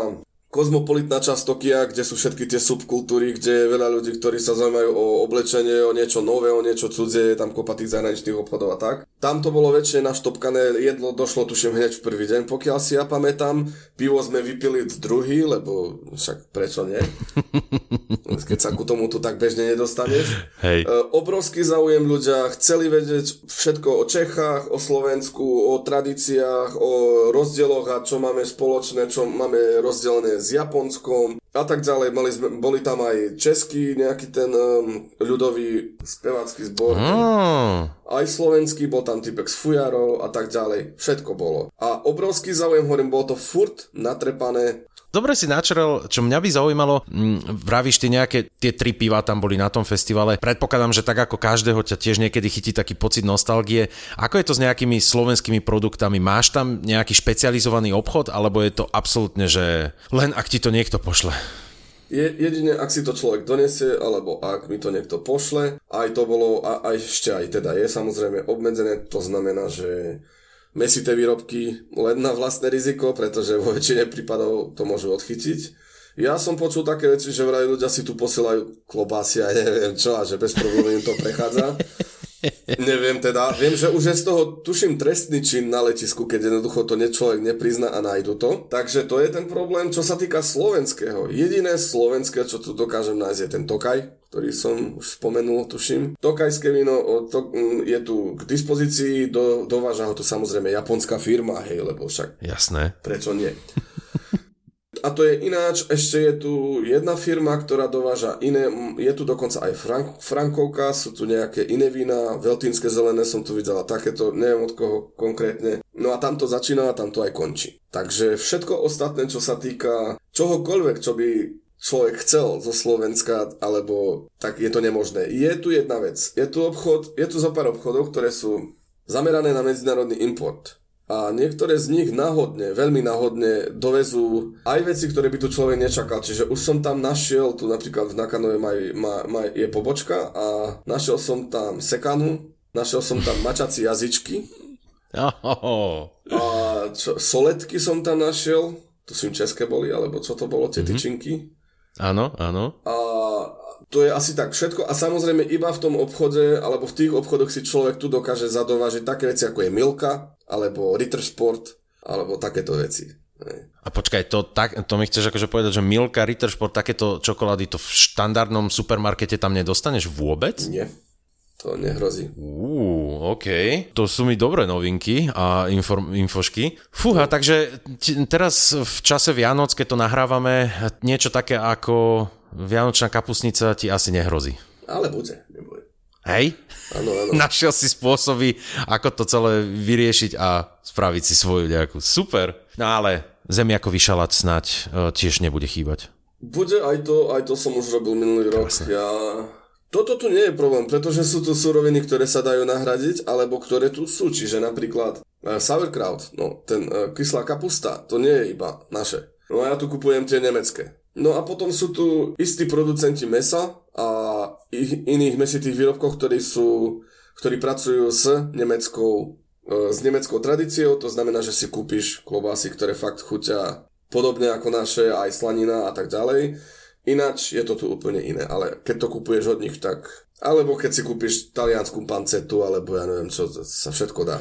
kozmopolitná časť Tokia, kde sú všetky tie subkultúry, kde je veľa ľudí, ktorí sa zaujímajú o oblečenie, o niečo nové, o niečo cudzie, je tam kopa tých zahraničných obchodov a tak. Tam to bolo väčšie naštopkané, jedlo došlo tuším hneď v prvý deň, pokiaľ si ja pamätám, pivo sme vypili v druhý, lebo však prečo nie? Keď sa ku tomu tu tak bežne nedostaneš. Hej. E, obrovský záujem ľudia, chceli vedieť všetko o Čechách, o Slovensku, o tradíciách, o rozdieloch a čo máme spoločné, čo máme rozdelené s Japonskom a tak ďalej. Mali sme, boli tam aj český nejaký ten um, ľudový spevácky zbor. Mm. Aj slovenský, bol tam typek z Fujarov a tak ďalej. Všetko bolo. A obrovský záujem, hovorím, bolo to furt natrepané Dobre si načrel, čo mňa by zaujímalo, mm, vravíš ty nejaké, tie tri piva tam boli na tom festivale, predpokladám, že tak ako každého ťa tiež niekedy chytí taký pocit nostalgie. Ako je to s nejakými slovenskými produktami? Máš tam nejaký špecializovaný obchod, alebo je to absolútne, že len ak ti to niekto pošle? Je, jedine, ak si to človek donesie, alebo ak mi to niekto pošle, aj to bolo, a, aj ešte aj teda je samozrejme obmedzené, to znamená, že mesité výrobky len na vlastné riziko, pretože vo väčšine prípadov to môžu odchytiť. Ja som počul také veci, že vraj ľudia si tu posielajú klobásy a neviem čo a že bez problémov im to prechádza. Neviem teda, viem, že už je z toho, tuším, trestný čin na letisku, keď jednoducho to človek neprizna a nájdu to. Takže to je ten problém, čo sa týka slovenského. Jediné slovenské, čo tu dokážem nájsť, je ten Tokaj, ktorý som už spomenul, tuším. Tokajské víno to, mm, je tu k dispozícii, do, dováža ho to samozrejme japonská firma, hej, lebo však... Jasné. Prečo nie? A to je ináč, ešte je tu jedna firma, ktorá dováža iné, je tu dokonca aj Frank, Frankovka, sú tu nejaké iné vína, Veltínske zelené som tu videla, takéto, neviem od koho konkrétne. No a tam to začína a tam to aj končí. Takže všetko ostatné, čo sa týka čohokoľvek, čo by človek chcel zo Slovenska, alebo tak je to nemožné. Je tu jedna vec, je tu obchod, je tu zo pár obchodov, ktoré sú zamerané na medzinárodný import a niektoré z nich náhodne, veľmi náhodne dovezú aj veci, ktoré by tu človek nečakal. Čiže už som tam našiel, tu napríklad v Nakanove maj, maj, maj, je pobočka a našiel som tam sekanu, našiel som tam mačací jazyčky a čo, soletky som tam našiel, tu sú české boli, alebo čo to bolo, tie mm-hmm. tyčinky. Áno, áno. A to je asi tak všetko a samozrejme iba v tom obchode alebo v tých obchodoch si človek tu dokáže zadovážiť také veci ako je Milka alebo Ritter Sport alebo takéto veci. A počkaj, to, tak, to mi chceš akože povedať, že Milka, Ritter Sport, takéto čokolády to v štandardnom supermarkete tam nedostaneš vôbec? Nie. To nehrozí. Uú, OK. To sú mi dobré novinky a inform, infošky. Fúha, takže t- teraz v čase Vianoc, keď to nahrávame, niečo také ako Vianočná kapusnica ti asi nehrozí. Ale bude. Hej? Áno, áno. Našiel si spôsoby, ako to celé vyriešiť a spraviť si svoju nejakú. Super. No ale zemiakový šalát snať e, tiež nebude chýbať. Bude aj to, aj to som už robil minulý rok. Ja... Toto tu nie je problém, pretože sú tu suroviny, ktoré sa dajú nahradiť, alebo ktoré tu sú. Čiže napríklad uh, sauerkraut, no ten uh, kyslá kapusta, to nie je iba naše. No a ja tu kupujem tie nemecké. No a potom sú tu istí producenti mesa a iných mesitých výrobkov, ktorí sú, ktorí pracujú s nemeckou, e, s nemeckou tradíciou, to znamená, že si kúpiš klobásy, ktoré fakt chuťa podobne ako naše, aj slanina a tak ďalej. Ináč je to tu úplne iné, ale keď to kupuješ od nich, tak... Alebo keď si kúpiš taliansku pancetu, alebo ja neviem čo, sa všetko dá.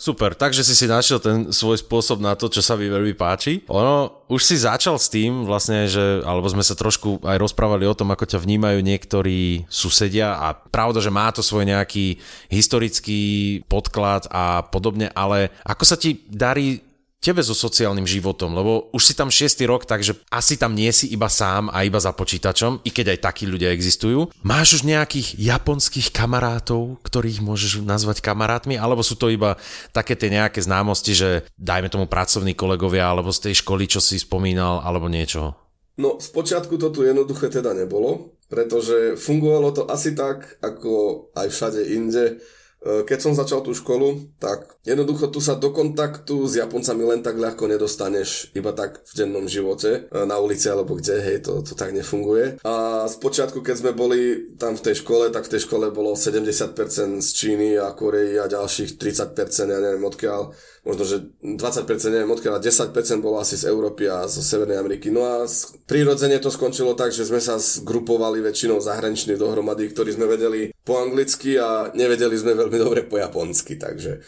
Super, takže si si našiel ten svoj spôsob na to, čo sa mi veľmi páči. Ono, už si začal s tým vlastne, že, alebo sme sa trošku aj rozprávali o tom, ako ťa vnímajú niektorí susedia a pravda, že má to svoj nejaký historický podklad a podobne, ale ako sa ti darí tebe so sociálnym životom? Lebo už si tam šiestý rok, takže asi tam nie si iba sám a iba za počítačom, i keď aj takí ľudia existujú. Máš už nejakých japonských kamarátov, ktorých môžeš nazvať kamarátmi, alebo sú to iba také tie nejaké známosti, že dajme tomu pracovní kolegovia, alebo z tej školy, čo si spomínal, alebo niečo? No, spočiatku to tu jednoduché teda nebolo, pretože fungovalo to asi tak, ako aj všade inde keď som začal tú školu, tak jednoducho tu sa do kontaktu s Japoncami len tak ľahko nedostaneš iba tak v dennom živote, e, na ulici alebo kde, hej, to, to tak nefunguje. A spočiatku, keď sme boli tam v tej škole, tak v tej škole bolo 70% z Číny a Korei a ďalších 30%, ja neviem odkiaľ, možno, že 20%, neviem odkiaľ, 10% bolo asi z Európy a zo Severnej Ameriky. No a prirodzene to skončilo tak, že sme sa zgrupovali väčšinou zahraniční dohromady, ktorí sme vedeli po anglicky a nevedeli sme veľmi dobre po japonsky, takže...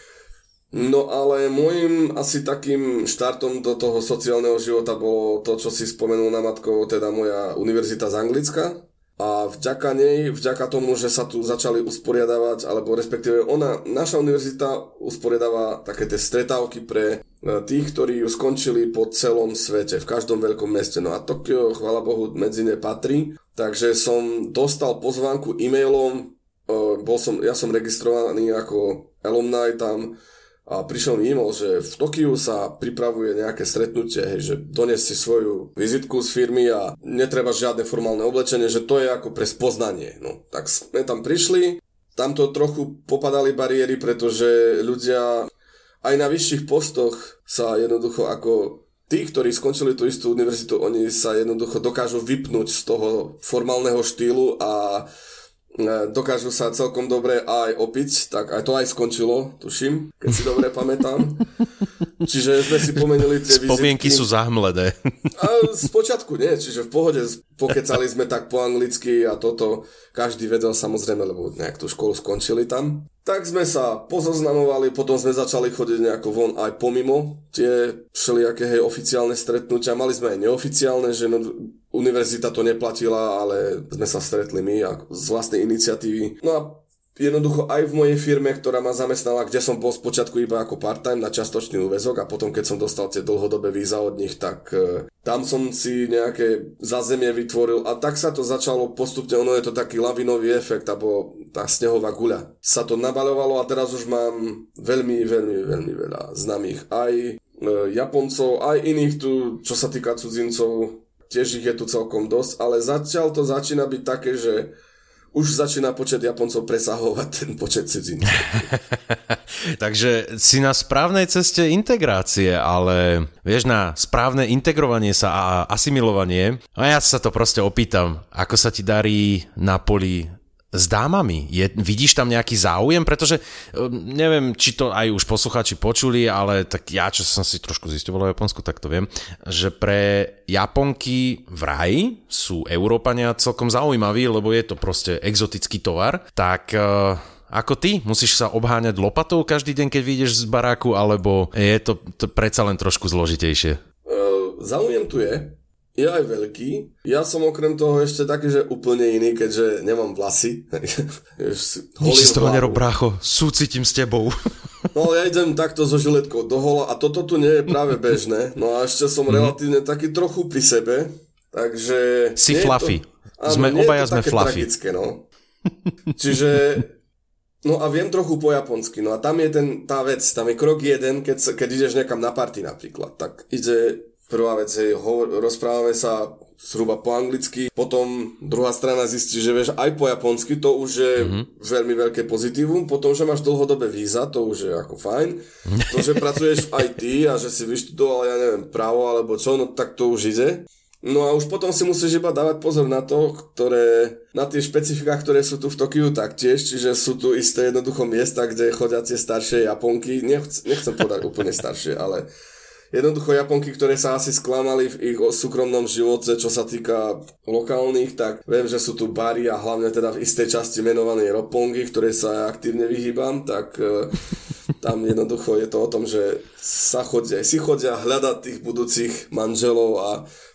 No ale môjim asi takým štartom do toho sociálneho života bolo to, čo si spomenul na matkou, teda moja univerzita z Anglicka, a vďaka nej, vďaka tomu, že sa tu začali usporiadavať, alebo respektíve ona, naša univerzita usporiadáva také tie stretávky pre e, tých, ktorí ju skončili po celom svete, v každom veľkom meste. No a Tokio, chvála Bohu, medzi ne patrí. Takže som dostal pozvánku e-mailom, e, bol som, ja som registrovaný ako alumni tam, a prišiel mi e-mail, že v Tokiu sa pripravuje nejaké stretnutie, hej, že dones si svoju vizitku z firmy a netreba žiadne formálne oblečenie, že to je ako pre spoznanie. No, tak sme tam prišli, tam to trochu popadali bariéry, pretože ľudia aj na vyšších postoch sa jednoducho ako tí, ktorí skončili tú istú univerzitu, oni sa jednoducho dokážu vypnúť z toho formálneho štýlu a dokážu sa celkom dobre aj opiť, tak aj to aj skončilo, tuším, keď si dobre pamätám. Čiže sme si pomenili tie Spomienky vizitky. sú zahmledé. A z počiatku nie, čiže v pohode pokecali sme tak po anglicky a toto každý vedel samozrejme, lebo nejak tú školu skončili tam. Tak sme sa pozoznamovali, potom sme začali chodiť nejako von aj pomimo tie všelijaké hej, oficiálne stretnutia. Mali sme aj neoficiálne, že no, univerzita to neplatila, ale sme sa stretli my z vlastnej iniciatívy. No a jednoducho aj v mojej firme, ktorá ma zamestnala, kde som bol spočiatku iba ako part-time na častočný úvezok a potom keď som dostal tie dlhodobé víza od nich, tak e, tam som si nejaké zázemie vytvoril a tak sa to začalo postupne, ono je to taký lavinový efekt, alebo tá snehová guľa. Sa to nabaľovalo a teraz už mám veľmi, veľmi, veľmi veľa známych aj e, Japoncov, aj iných tu, čo sa týka cudzincov, tiež ich je tu celkom dosť, ale zatiaľ to začína byť také, že už začína počet Japoncov presahovať ten počet cudzincov. Takže si na správnej ceste integrácie, ale vieš, na správne integrovanie sa a asimilovanie, a ja sa to proste opýtam, ako sa ti darí na poli s dámami? Je, vidíš tam nejaký záujem? Pretože um, neviem, či to aj už posluchači počuli, ale tak ja, čo som si trošku zistoval o Japonsku, tak to viem, že pre Japonky v raji sú Európania celkom zaujímaví, lebo je to proste exotický tovar. Tak uh, ako ty? Musíš sa obháňať lopatou každý deň, keď vyjdeš z baráku, alebo je to, to predsa len trošku zložitejšie? Uh, záujem tu je je aj veľký. Ja som okrem toho ešte taký, že úplne iný, keďže nemám vlasy. Nič si z toho nerob, brácho. Súcitím s tebou. No ja idem takto so žiletkou do hola a toto tu nie je práve bežné. No a ešte som mm. relatívne taký trochu pri sebe, takže... Si fluffy. To, sme, áno, obaja sme fluffy. Tragické, no. Čiže No a viem trochu po japonsky, no a tam je ten, tá vec, tam je krok jeden, keď, keď ideš niekam na party napríklad, tak ide Prvá vec je, hovor, rozprávame sa zhruba po anglicky, potom druhá strana zistí, že vieš aj po japonsky, to už je mm-hmm. veľmi veľké pozitívum, potom, že máš dlhodobé víza, to už je ako fajn, to, že pracuješ v IT a že si vyštudoval, ja neviem, právo alebo čo, no tak to už ide. No a už potom si musíš iba dávať pozor na to, ktoré, na tie špecifika, ktoré sú tu v Tokiu taktiež, čiže sú tu isté jednoducho miesta, kde chodia tie staršie Japonky, nechcem, nechcem povedať úplne staršie, ale Jednoducho Japonky, ktoré sa asi sklamali v ich súkromnom živote, čo sa týka lokálnych, tak viem, že sú tu bary a hlavne teda v istej časti menovanej Ropongy, ktoré sa aktívne vyhýbam, tak e, tam jednoducho je to o tom, že sa chodia, si chodia hľadať tých budúcich manželov a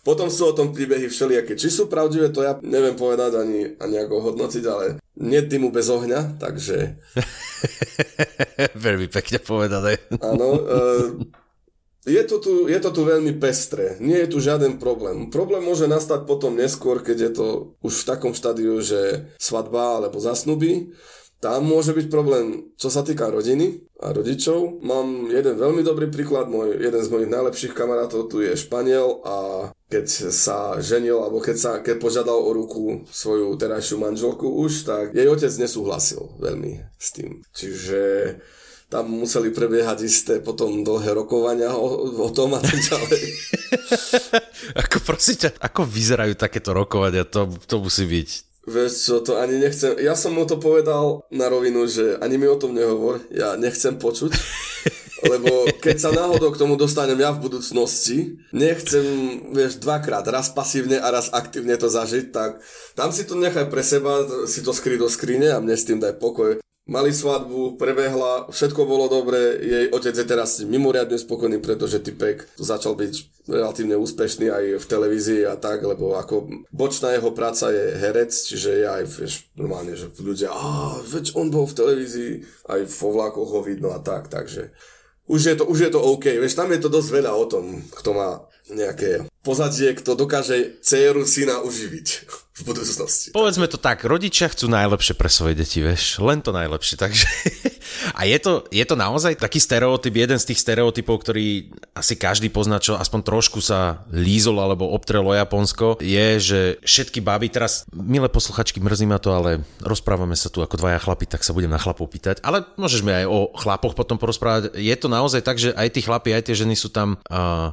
potom sú o tom príbehy všelijaké. Či sú pravdivé, to ja neviem povedať ani, ani ako hodnotiť, ale nie dymu bez ohňa, takže... Veľmi pekne povedané. Áno, e, je to, tu, je to tu veľmi pestré. Nie je tu žiaden problém. Problém môže nastať potom neskôr, keď je to už v takom štádiu, že svadba alebo zasnuby. Tam môže byť problém, čo sa týka rodiny a rodičov. Mám jeden veľmi dobrý príklad, môj, jeden z mojich najlepších kamarátov tu je Španiel a keď sa ženil, alebo keď, sa, keď požiadal o ruku svoju terajšiu manželku už, tak jej otec nesúhlasil veľmi s tým. Čiže tam museli prebiehať isté potom dlhé rokovania o, o tom a tak ďalej. ako prosím ťa, ako vyzerajú takéto rokovania? To, to musí byť Vieš čo, to ani nechcem. Ja som mu to povedal na rovinu, že ani mi o tom nehovor, ja nechcem počuť. Lebo keď sa náhodou k tomu dostanem ja v budúcnosti, nechcem, vieš, dvakrát, raz pasívne a raz aktívne to zažiť, tak tam si to nechaj pre seba, si to skry do skrine a mne s tým daj pokoj. Mali svadbu, prebehla, všetko bolo dobre, jej otec je teraz mimoriadne spokojný, pretože typek začal byť relatívne úspešný aj v televízii a tak, lebo ako bočná jeho práca je herec, čiže je aj, vieš, normálne, že ľudia, a veď on bol v televízii, aj vo vlákoch ho vidno a tak, takže už je to, už je to OK, vieš, tam je to dosť veľa o tom, kto má nejaké pozadie, kto dokáže dceru syna uživiť v budúcnosti. Povedzme to tak, rodičia chcú najlepšie pre svoje deti, vieš, len to najlepšie, takže... A je to, je to naozaj taký stereotyp, jeden z tých stereotypov, ktorý asi každý pozná, čo aspoň trošku sa lízol alebo obtrelo Japonsko, je, že všetky baby, teraz, milé posluchačky, mrzí ma to, ale rozprávame sa tu ako dvaja chlapi, tak sa budem na chlapov pýtať, ale môžeš mi aj o chlapoch potom porozprávať. Je to naozaj tak, že aj tí chlapi, aj tie ženy sú tam uh,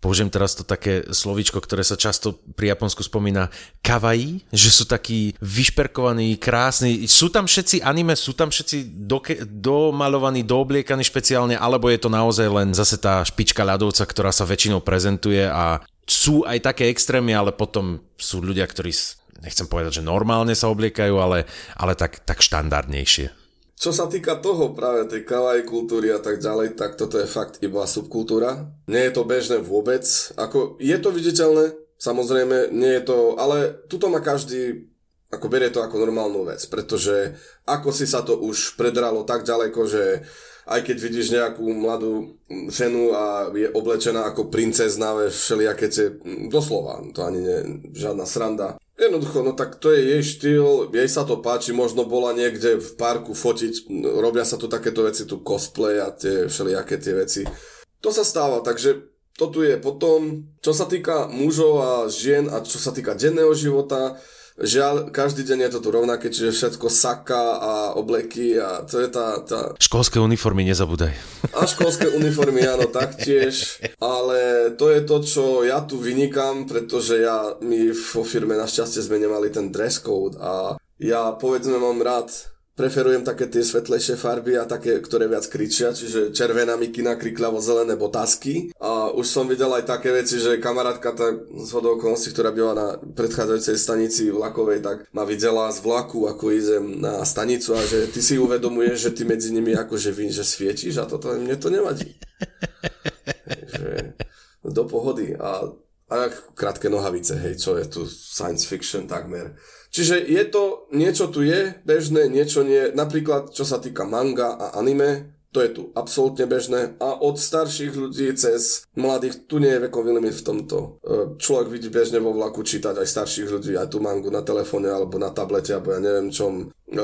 použijem teraz to také slovíčko, ktoré sa často pri Japonsku spomína, kawaii, že sú takí vyšperkovaní, krásni. Sú tam všetci anime, sú tam všetci doke, domalovaní, doobliekaní špeciálne, alebo je to naozaj len zase tá špička ľadovca, ktorá sa väčšinou prezentuje a sú aj také extrémy, ale potom sú ľudia, ktorí nechcem povedať, že normálne sa obliekajú, ale, ale tak, tak štandardnejšie. Čo sa týka toho práve tej kawaii kultúry a tak ďalej, tak toto je fakt iba subkultúra. Nie je to bežné vôbec. Ako, je to viditeľné, samozrejme, nie je to, ale tuto má každý ako berie to ako normálnu vec, pretože ako si sa to už predralo tak ďaleko, že aj keď vidíš nejakú mladú ženu a je oblečená ako princezna, všelijaké tie, doslova, to ani nie žiadna sranda, Jednoducho, no tak to je jej štýl, jej sa to páči, možno bola niekde v parku fotiť, robia sa tu takéto veci, tu cosplay a tie všelijaké tie veci. To sa stáva, takže to tu je potom, čo sa týka mužov a žien a čo sa týka denného života, Žiaľ, každý deň je to tu rovnaké, čiže všetko saka a obleky a to je tá... tá... Školské uniformy nezabúdaj. A školské uniformy, áno, taktiež. Ale to je to, čo ja tu vynikám, pretože ja, my vo firme našťastie sme nemali ten dress code a ja povedzme mám rád preferujem také tie svetlejšie farby a také, ktoré viac kričia, čiže červená mikina, krikľavo zelené botasky. A už som videl aj také veci, že kamarátka tá z okolností, ktorá byla na predchádzajúcej stanici vlakovej, tak ma videla z vlaku, ako idem na stanicu a že ty si uvedomuješ, že ty medzi nimi akože vím, že svietíš a toto mne to nevadí. Takže do pohody. A, a krátke nohavice, hej, čo je tu science fiction takmer. Čiže je to, niečo tu je bežné, niečo nie. Napríklad, čo sa týka manga a anime, to je tu absolútne bežné a od starších ľudí cez mladých, tu nie je vekový limit v tomto. E, človek vidí bežne vo vlaku čítať aj starších ľudí, aj tú mangu na telefóne alebo na tablete, alebo ja neviem čom. E,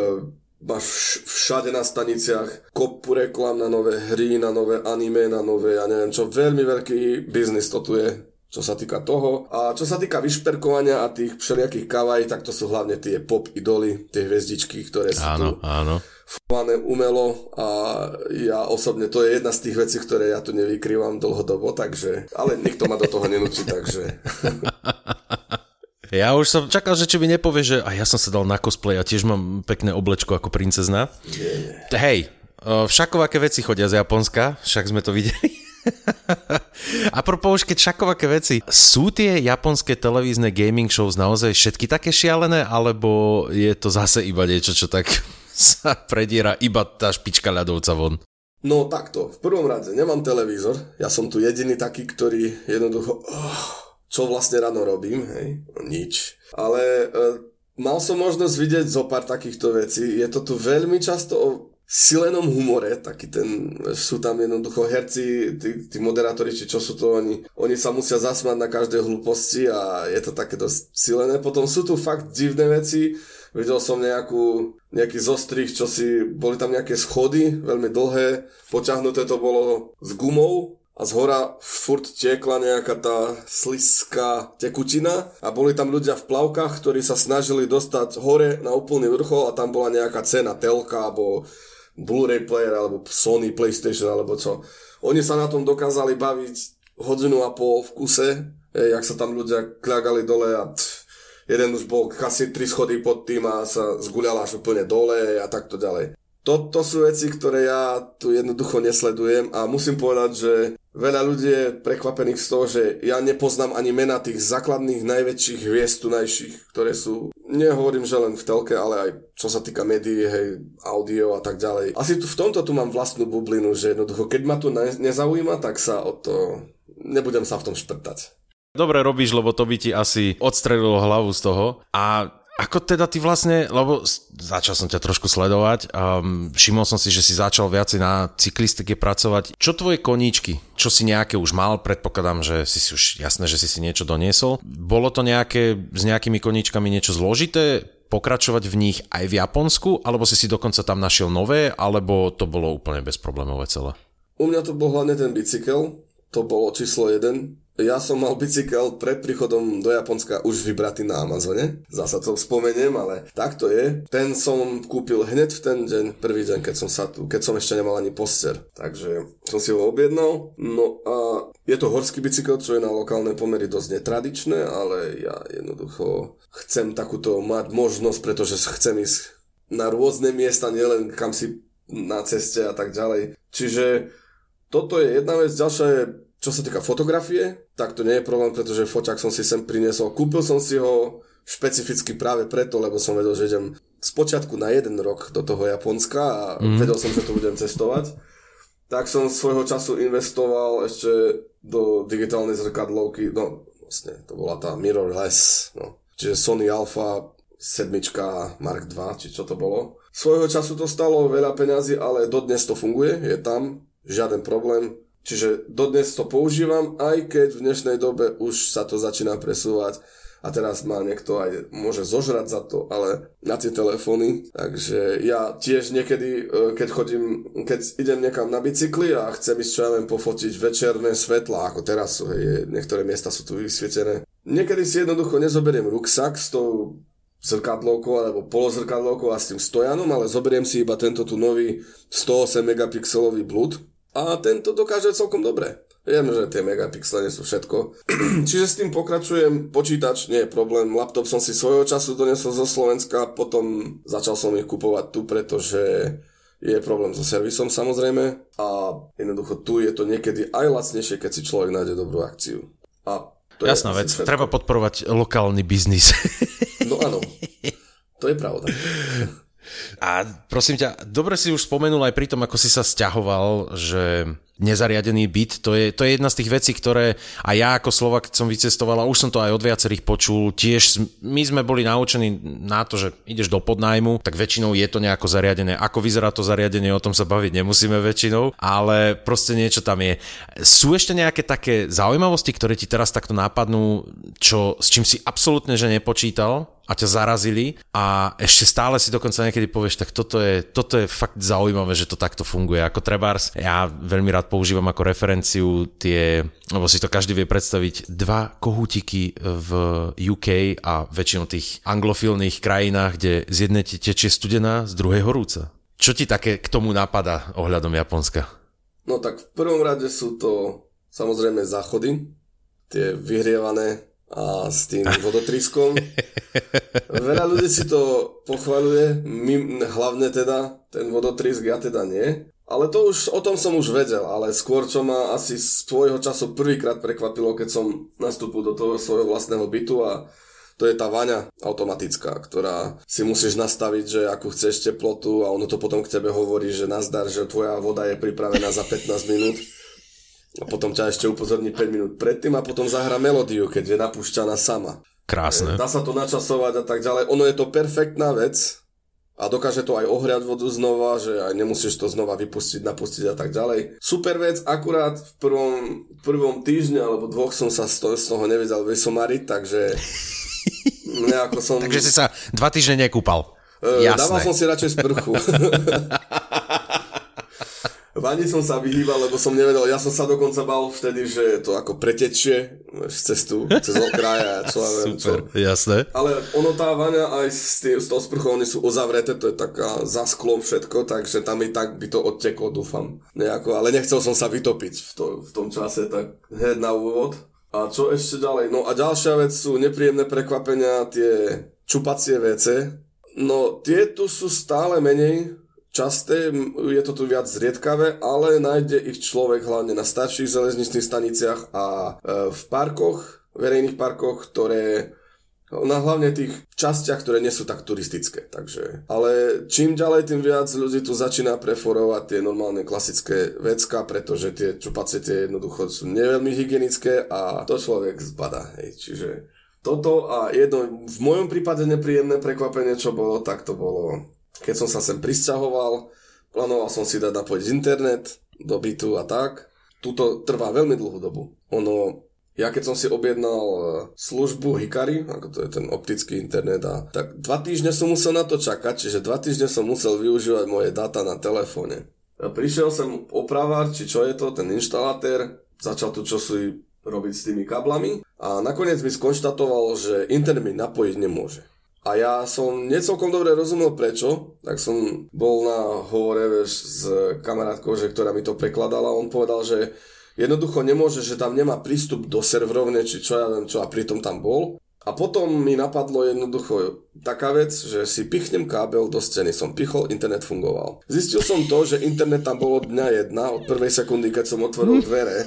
máš všade na staniciach kopu reklám na nové hry, na nové anime, na nové, ja neviem čo, veľmi veľký biznis to tu je čo sa týka toho. A čo sa týka vyšperkovania a tých všelijakých kavaj, tak to sú hlavne tie pop idoly, tie hviezdičky, ktoré sú áno, tu áno. fované umelo a ja osobne, to je jedna z tých vecí, ktoré ja tu nevykrývam dlhodobo, takže, ale nikto ma do toho nenúči, takže... Ja už som čakal, že či mi nepovie, že a ja som sa dal na cosplay a tiež mám pekné oblečko ako princezna. Nie. Hej, všakovaké veci chodia z Japonska, však sme to videli. A propos už keď šakovaké veci, sú tie japonské televízne gaming shows naozaj všetky také šialené, alebo je to zase iba niečo, čo tak sa prediera iba tá špička ľadovca von? No takto, v prvom rade nemám televízor, ja som tu jediný taký, ktorý jednoducho, oh, čo vlastne ráno robím, hej, nič. Ale e, mal som možnosť vidieť zo pár takýchto vecí, je to tu veľmi často silenom humore, taký ten, sú tam jednoducho herci, tí, tí moderátori, či čo sú to oni, oni sa musia zasmať na každej hlúposti a je to také dosť silené. Potom sú tu fakt divné veci, videl som nejakú, nejaký zostrih, čo si, boli tam nejaké schody, veľmi dlhé, poťahnuté to bolo s gumou, a z hora furt tiekla nejaká tá sliská tekutina a boli tam ľudia v plavkách, ktorí sa snažili dostať hore na úplný vrchol a tam bola nejaká cena telka alebo Blu-ray player alebo Sony PlayStation alebo čo. Oni sa na tom dokázali baviť hodinu a pol v kuse, jak sa tam ľudia kľagali dole a tch, jeden už bol asi tri schody pod tým a sa zguľal až úplne dole a takto ďalej. Toto sú veci, ktoré ja tu jednoducho nesledujem a musím povedať, že veľa ľudí je prekvapených z toho, že ja nepoznám ani mena tých základných najväčších hviezd tunajších, ktoré sú, nehovorím, že len v telke, ale aj čo sa týka médií, hej, audio a tak ďalej. Asi tu v tomto tu mám vlastnú bublinu, že jednoducho, keď ma to ne- nezaujíma, tak sa o to, nebudem sa v tom šprtať. Dobre robíš, lebo to by ti asi odstrelilo hlavu z toho. A ako teda ty vlastne, lebo začal som ťa trošku sledovať, um, všimol som si, že si začal viacej na cyklistike pracovať. Čo tvoje koníčky? Čo si nejaké už mal? Predpokladám, že si si už jasné, že si si niečo doniesol. Bolo to nejaké, s nejakými koníčkami niečo zložité? pokračovať v nich aj v Japonsku, alebo si si dokonca tam našiel nové, alebo to bolo úplne bezproblémové celé? U mňa to bol hlavne ten bicykel, to bolo číslo jeden. Ja som mal bicykel pred príchodom do Japonska už vybratý na Amazone. Zasa to spomeniem, ale tak to je. Ten som kúpil hneď v ten deň, prvý deň, keď som sa tu, keď som ešte nemal ani poster. Takže som si ho objednal. No a je to horský bicykel, čo je na lokálne pomery dosť netradičné, ale ja jednoducho chcem takúto mať možnosť, pretože chcem ísť na rôzne miesta, nielen kam si na ceste a tak ďalej. Čiže toto je jedna vec, ďalšia je čo sa týka fotografie, tak to nie je problém, pretože foťák som si sem priniesol. Kúpil som si ho špecificky práve preto, lebo som vedel, že idem spočiatku na jeden rok do toho Japonska a mm. vedel som, že to budem cestovať. Tak som svojho času investoval ešte do digitálnej zrkadlovky, no vlastne to bola tá mirrorless, no. Čiže Sony Alpha 7 Mark II, či čo to bolo. Svojho času to stalo veľa peňazí, ale dodnes to funguje, je tam, žiaden problém Čiže dodnes to používam, aj keď v dnešnej dobe už sa to začína presúvať a teraz ma niekto aj môže zožrať za to, ale na tie telefóny. Takže ja tiež niekedy, e, keď chodím, keď idem niekam na bicykli a chcem ísť čo ja viem pofotiť večerné svetla, ako teraz sú, hej, niektoré miesta sú tu vysvietené. Niekedy si jednoducho nezoberiem ruksak s tou zrkadlovkou alebo polozrkadlovkou a s tým stojanom, ale zoberiem si iba tento tu nový 108 megapixelový blúd, a tento dokáže celkom dobre. Viem, že tie megapixely sú všetko. Čiže s tým pokračujem, počítač nie je problém, laptop som si svojho času donesol zo Slovenska, potom začal som ich kupovať tu, pretože je problém so servisom samozrejme a jednoducho tu je to niekedy aj lacnejšie, keď si človek nájde dobrú akciu. A to Jasná vec, všetko. treba podporovať lokálny biznis. No áno, to je pravda. A prosím ťa, dobre si už spomenul aj pri tom, ako si sa stiahoval, že nezariadený byt, to je, to je jedna z tých vecí, ktoré a ja ako Slovak som vycestoval a už som to aj od viacerých počul, tiež my sme boli naučení na to, že ideš do podnájmu, tak väčšinou je to nejako zariadené. Ako vyzerá to zariadenie, o tom sa baviť nemusíme väčšinou, ale proste niečo tam je. Sú ešte nejaké také zaujímavosti, ktoré ti teraz takto nápadnú, čo, s čím si absolútne že nepočítal? A ťa zarazili a ešte stále si dokonca niekedy povieš, tak toto je, toto je fakt zaujímavé, že to takto funguje. Ako Trebars, ja veľmi rád používam ako referenciu tie, lebo si to každý vie predstaviť, dva kohútiky v UK a väčšinou tých anglofilných krajinách, kde z jednej tečie studená, z druhej horúca. Čo ti také k tomu napadá ohľadom Japonska? No tak v prvom rade sú to samozrejme záchody, tie vyhrievané a s tým vodotriskom. Veľa ľudí si to pochvaluje, my, hlavne teda ten vodotrisk, ja teda nie. Ale to už, o tom som už vedel, ale skôr čo ma asi z svojho času prvýkrát prekvapilo, keď som nastúpil do toho svojho vlastného bytu a to je tá vaňa automatická, ktorá si musíš nastaviť, že akú chceš teplotu a ono to potom k tebe hovorí, že nazdar, že tvoja voda je pripravená za 15 minút a potom ťa ešte upozorní 5 minút predtým a potom zahra melódiu, keď je napúšťaná sama. Krásne. Dá sa to načasovať a tak ďalej. Ono je to perfektná vec, a dokáže to aj ohriať vodu znova, že aj nemusíš to znova vypustiť, napustiť a tak ďalej. Super vec, akurát v prvom, prvom týždni alebo dvoch som sa z toho, z toho nevedel vysomariť, takže nejako som... takže si sa dva týždne nekúpal. Uh, Dával som si radšej sprchu. Vani som sa vyhýbal, lebo som nevedel, ja som sa dokonca bal vtedy, že to ako pretečie cestu, cez okraja, čo ja viem Super, čo. jasné. Ale ono tá vaňa aj s, tým, s tou sprchou, oni sú uzavreté, to je taká za sklom všetko, takže tam i tak by to odteklo, dúfam. Nejako, ale nechcel som sa vytopiť v, to, v tom čase, tak hneď na úvod. A čo ešte ďalej? No a ďalšia vec sú nepríjemné prekvapenia, tie čupacie vece. No tie tu sú stále menej, časté, je to tu viac zriedkavé, ale nájde ich človek hlavne na starších železničných staniciach a e, v parkoch, verejných parkoch, ktoré na hlavne tých častiach, ktoré nie sú tak turistické. Takže, ale čím ďalej, tým viac ľudí tu začína preforovať tie normálne klasické vecka, pretože tie čupacie tie jednoducho sú neveľmi hygienické a to človek zbada. Hej. Čiže toto a jedno v mojom prípade nepríjemné prekvapenie, čo bolo, tak to bolo keď som sa sem pristahoval, plánoval som si dať napojiť internet do bytu a tak. Tuto trvá veľmi dlhú dobu. Ono, ja keď som si objednal e, službu Hikari, ako to je ten optický internet, a tak dva týždne som musel na to čakať, čiže dva týždne som musel využívať moje dáta na telefóne. Ja prišiel som opravár, či čo je to, ten inštalatér, začal tu čosi robiť s tými kablami a nakoniec mi skonštatoval, že internet mi napojiť nemôže. A ja som necelkom dobre rozumel prečo, tak som bol na hovore vieš, s kamarátkou, že, ktorá mi to prekladala. On povedal, že jednoducho nemôže, že tam nemá prístup do serverovne, či čo ja viem čo, a pritom tam bol. A potom mi napadlo jednoducho taká vec, že si pichnem kábel do steny, som pichol, internet fungoval. Zistil som to, že internet tam bolo dňa jedna, od prvej sekundy, keď som otvoril dvere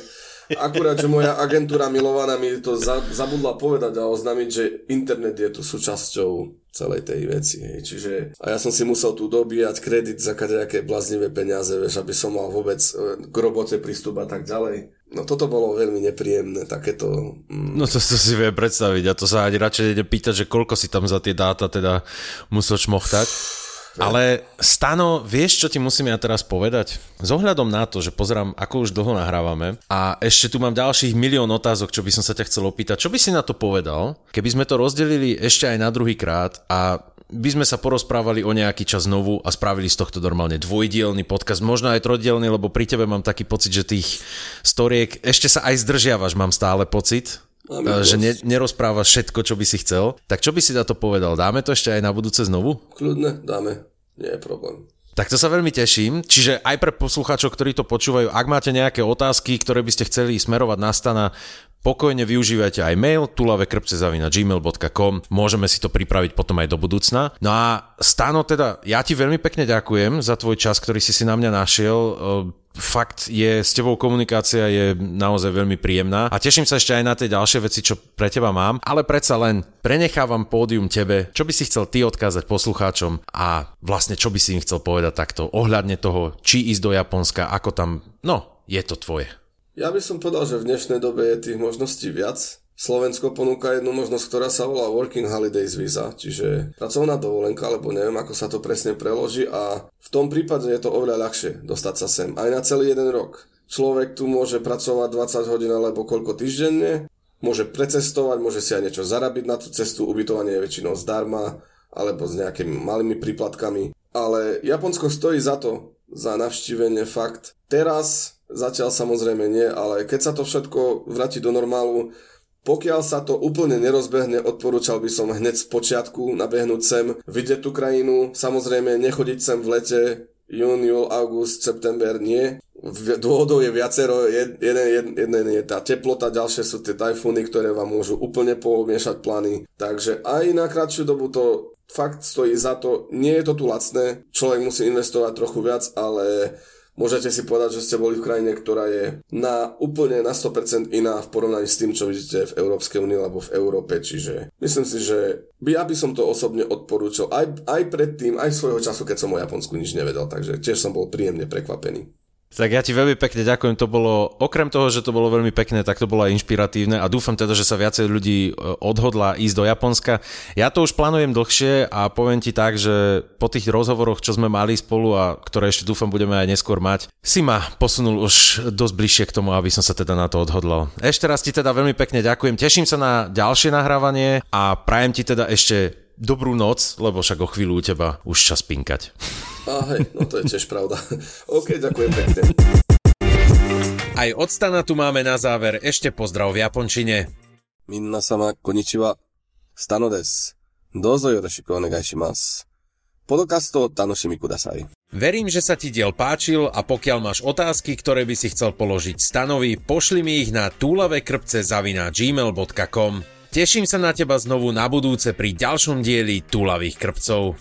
Akurát, že moja agentúra milovaná mi to za, zabudla povedať a oznámiť, že internet je tu súčasťou celej tej veci. Hej. Čiže, a ja som si musel tu dobíjať kredit za nejaké bláznivé peniaze, vieš, aby som mal vôbec e, k robote prístup a tak ďalej. No toto bolo veľmi nepríjemné, takéto... Mm. No to, to si viem predstaviť a to sa ani radšej ide že koľko si tam za tie dáta teda musel čmochtať. Ale Stano, vieš, čo ti musím ja teraz povedať? S ohľadom na to, že pozerám, ako už dlho nahrávame a ešte tu mám ďalších milión otázok, čo by som sa ťa chcel opýtať. Čo by si na to povedal, keby sme to rozdelili ešte aj na druhý krát a by sme sa porozprávali o nejaký čas znovu a spravili z tohto normálne dvojdielny podcast, možno aj trojdielny, lebo pri tebe mám taký pocit, že tých storiek ešte sa aj zdržiavaš, mám stále pocit. Máme že ne, nerozprávaš všetko, čo by si chcel. Tak čo by si na to povedal? Dáme to ešte aj na budúce znovu? Kľudne, dáme. Nie je problém. Tak to sa veľmi teším. Čiže aj pre poslucháčov, ktorí to počúvajú, ak máte nejaké otázky, ktoré by ste chceli smerovať na stana, pokojne využívajte aj mail tulavekrpcezavina.gmail.com Môžeme si to pripraviť potom aj do budúcna. No a Stano, teda ja ti veľmi pekne ďakujem za tvoj čas, ktorý si si na mňa našiel fakt je, s tebou komunikácia je naozaj veľmi príjemná a teším sa ešte aj na tie ďalšie veci, čo pre teba mám, ale predsa len prenechávam pódium tebe, čo by si chcel ty odkázať poslucháčom a vlastne čo by si im chcel povedať takto ohľadne toho, či ísť do Japonska, ako tam, no, je to tvoje. Ja by som povedal, že v dnešnej dobe je tých možností viac Slovensko ponúka jednu možnosť, ktorá sa volá Working Holidays Visa, čiže pracovná dovolenka, alebo neviem, ako sa to presne preloží a v tom prípade je to oveľa ľahšie dostať sa sem, aj na celý jeden rok. Človek tu môže pracovať 20 hodín alebo koľko týždenne, môže precestovať, môže si aj niečo zarabiť na tú cestu, ubytovanie je väčšinou zdarma alebo s nejakými malými príplatkami. Ale Japonsko stojí za to, za navštívenie fakt. Teraz zatiaľ samozrejme nie, ale keď sa to všetko vráti do normálu, pokiaľ sa to úplne nerozbehne, odporúčal by som hneď z počiatku nabehnúť sem, vidieť tú krajinu, samozrejme nechodiť sem v lete, jún, júl, august, september, nie. Dôvodov je viacero, jeden, jeden, je tá teplota, ďalšie sú tie tajfúny, ktoré vám môžu úplne pomiešať plány. Takže aj na kratšiu dobu to fakt stojí za to. Nie je to tu lacné, človek musí investovať trochu viac, ale môžete si povedať, že ste boli v krajine, ktorá je na úplne na 100% iná v porovnaní s tým, čo vidíte v Európskej únii alebo v Európe. Čiže myslím si, že by, ja by som to osobne odporúčal aj, aj predtým, aj svojho času, keď som o Japonsku nič nevedel. Takže tiež som bol príjemne prekvapený. Tak ja ti veľmi pekne ďakujem, to bolo, okrem toho, že to bolo veľmi pekné, tak to bolo aj inšpiratívne a dúfam teda, že sa viacej ľudí e, odhodlá ísť do Japonska. Ja to už plánujem dlhšie a poviem ti tak, že po tých rozhovoroch, čo sme mali spolu a ktoré ešte dúfam budeme aj neskôr mať, si ma posunul už dosť bližšie k tomu, aby som sa teda na to odhodlal. Ešte raz ti teda veľmi pekne ďakujem, teším sa na ďalšie nahrávanie a prajem ti teda ešte dobrú noc, lebo však o chvíľu u teba už čas pinkať. A hej, no to je tiež pravda. OK, ďakujem pekne. Aj od Stana tu máme na záver ešte pozdrav v Japončine. Minna sama, konnichiwa. Stano des. Dozo yoroshiku onegaishimasu. Podcast to tanoshimi kudasai. Verím, že sa ti diel páčil a pokiaľ máš otázky, ktoré by si chcel položiť Stanovi, pošli mi ich na túlavekrpce zavina gmail.com. Teším sa na teba znovu na budúce pri ďalšom dieli Túlavých krpcov.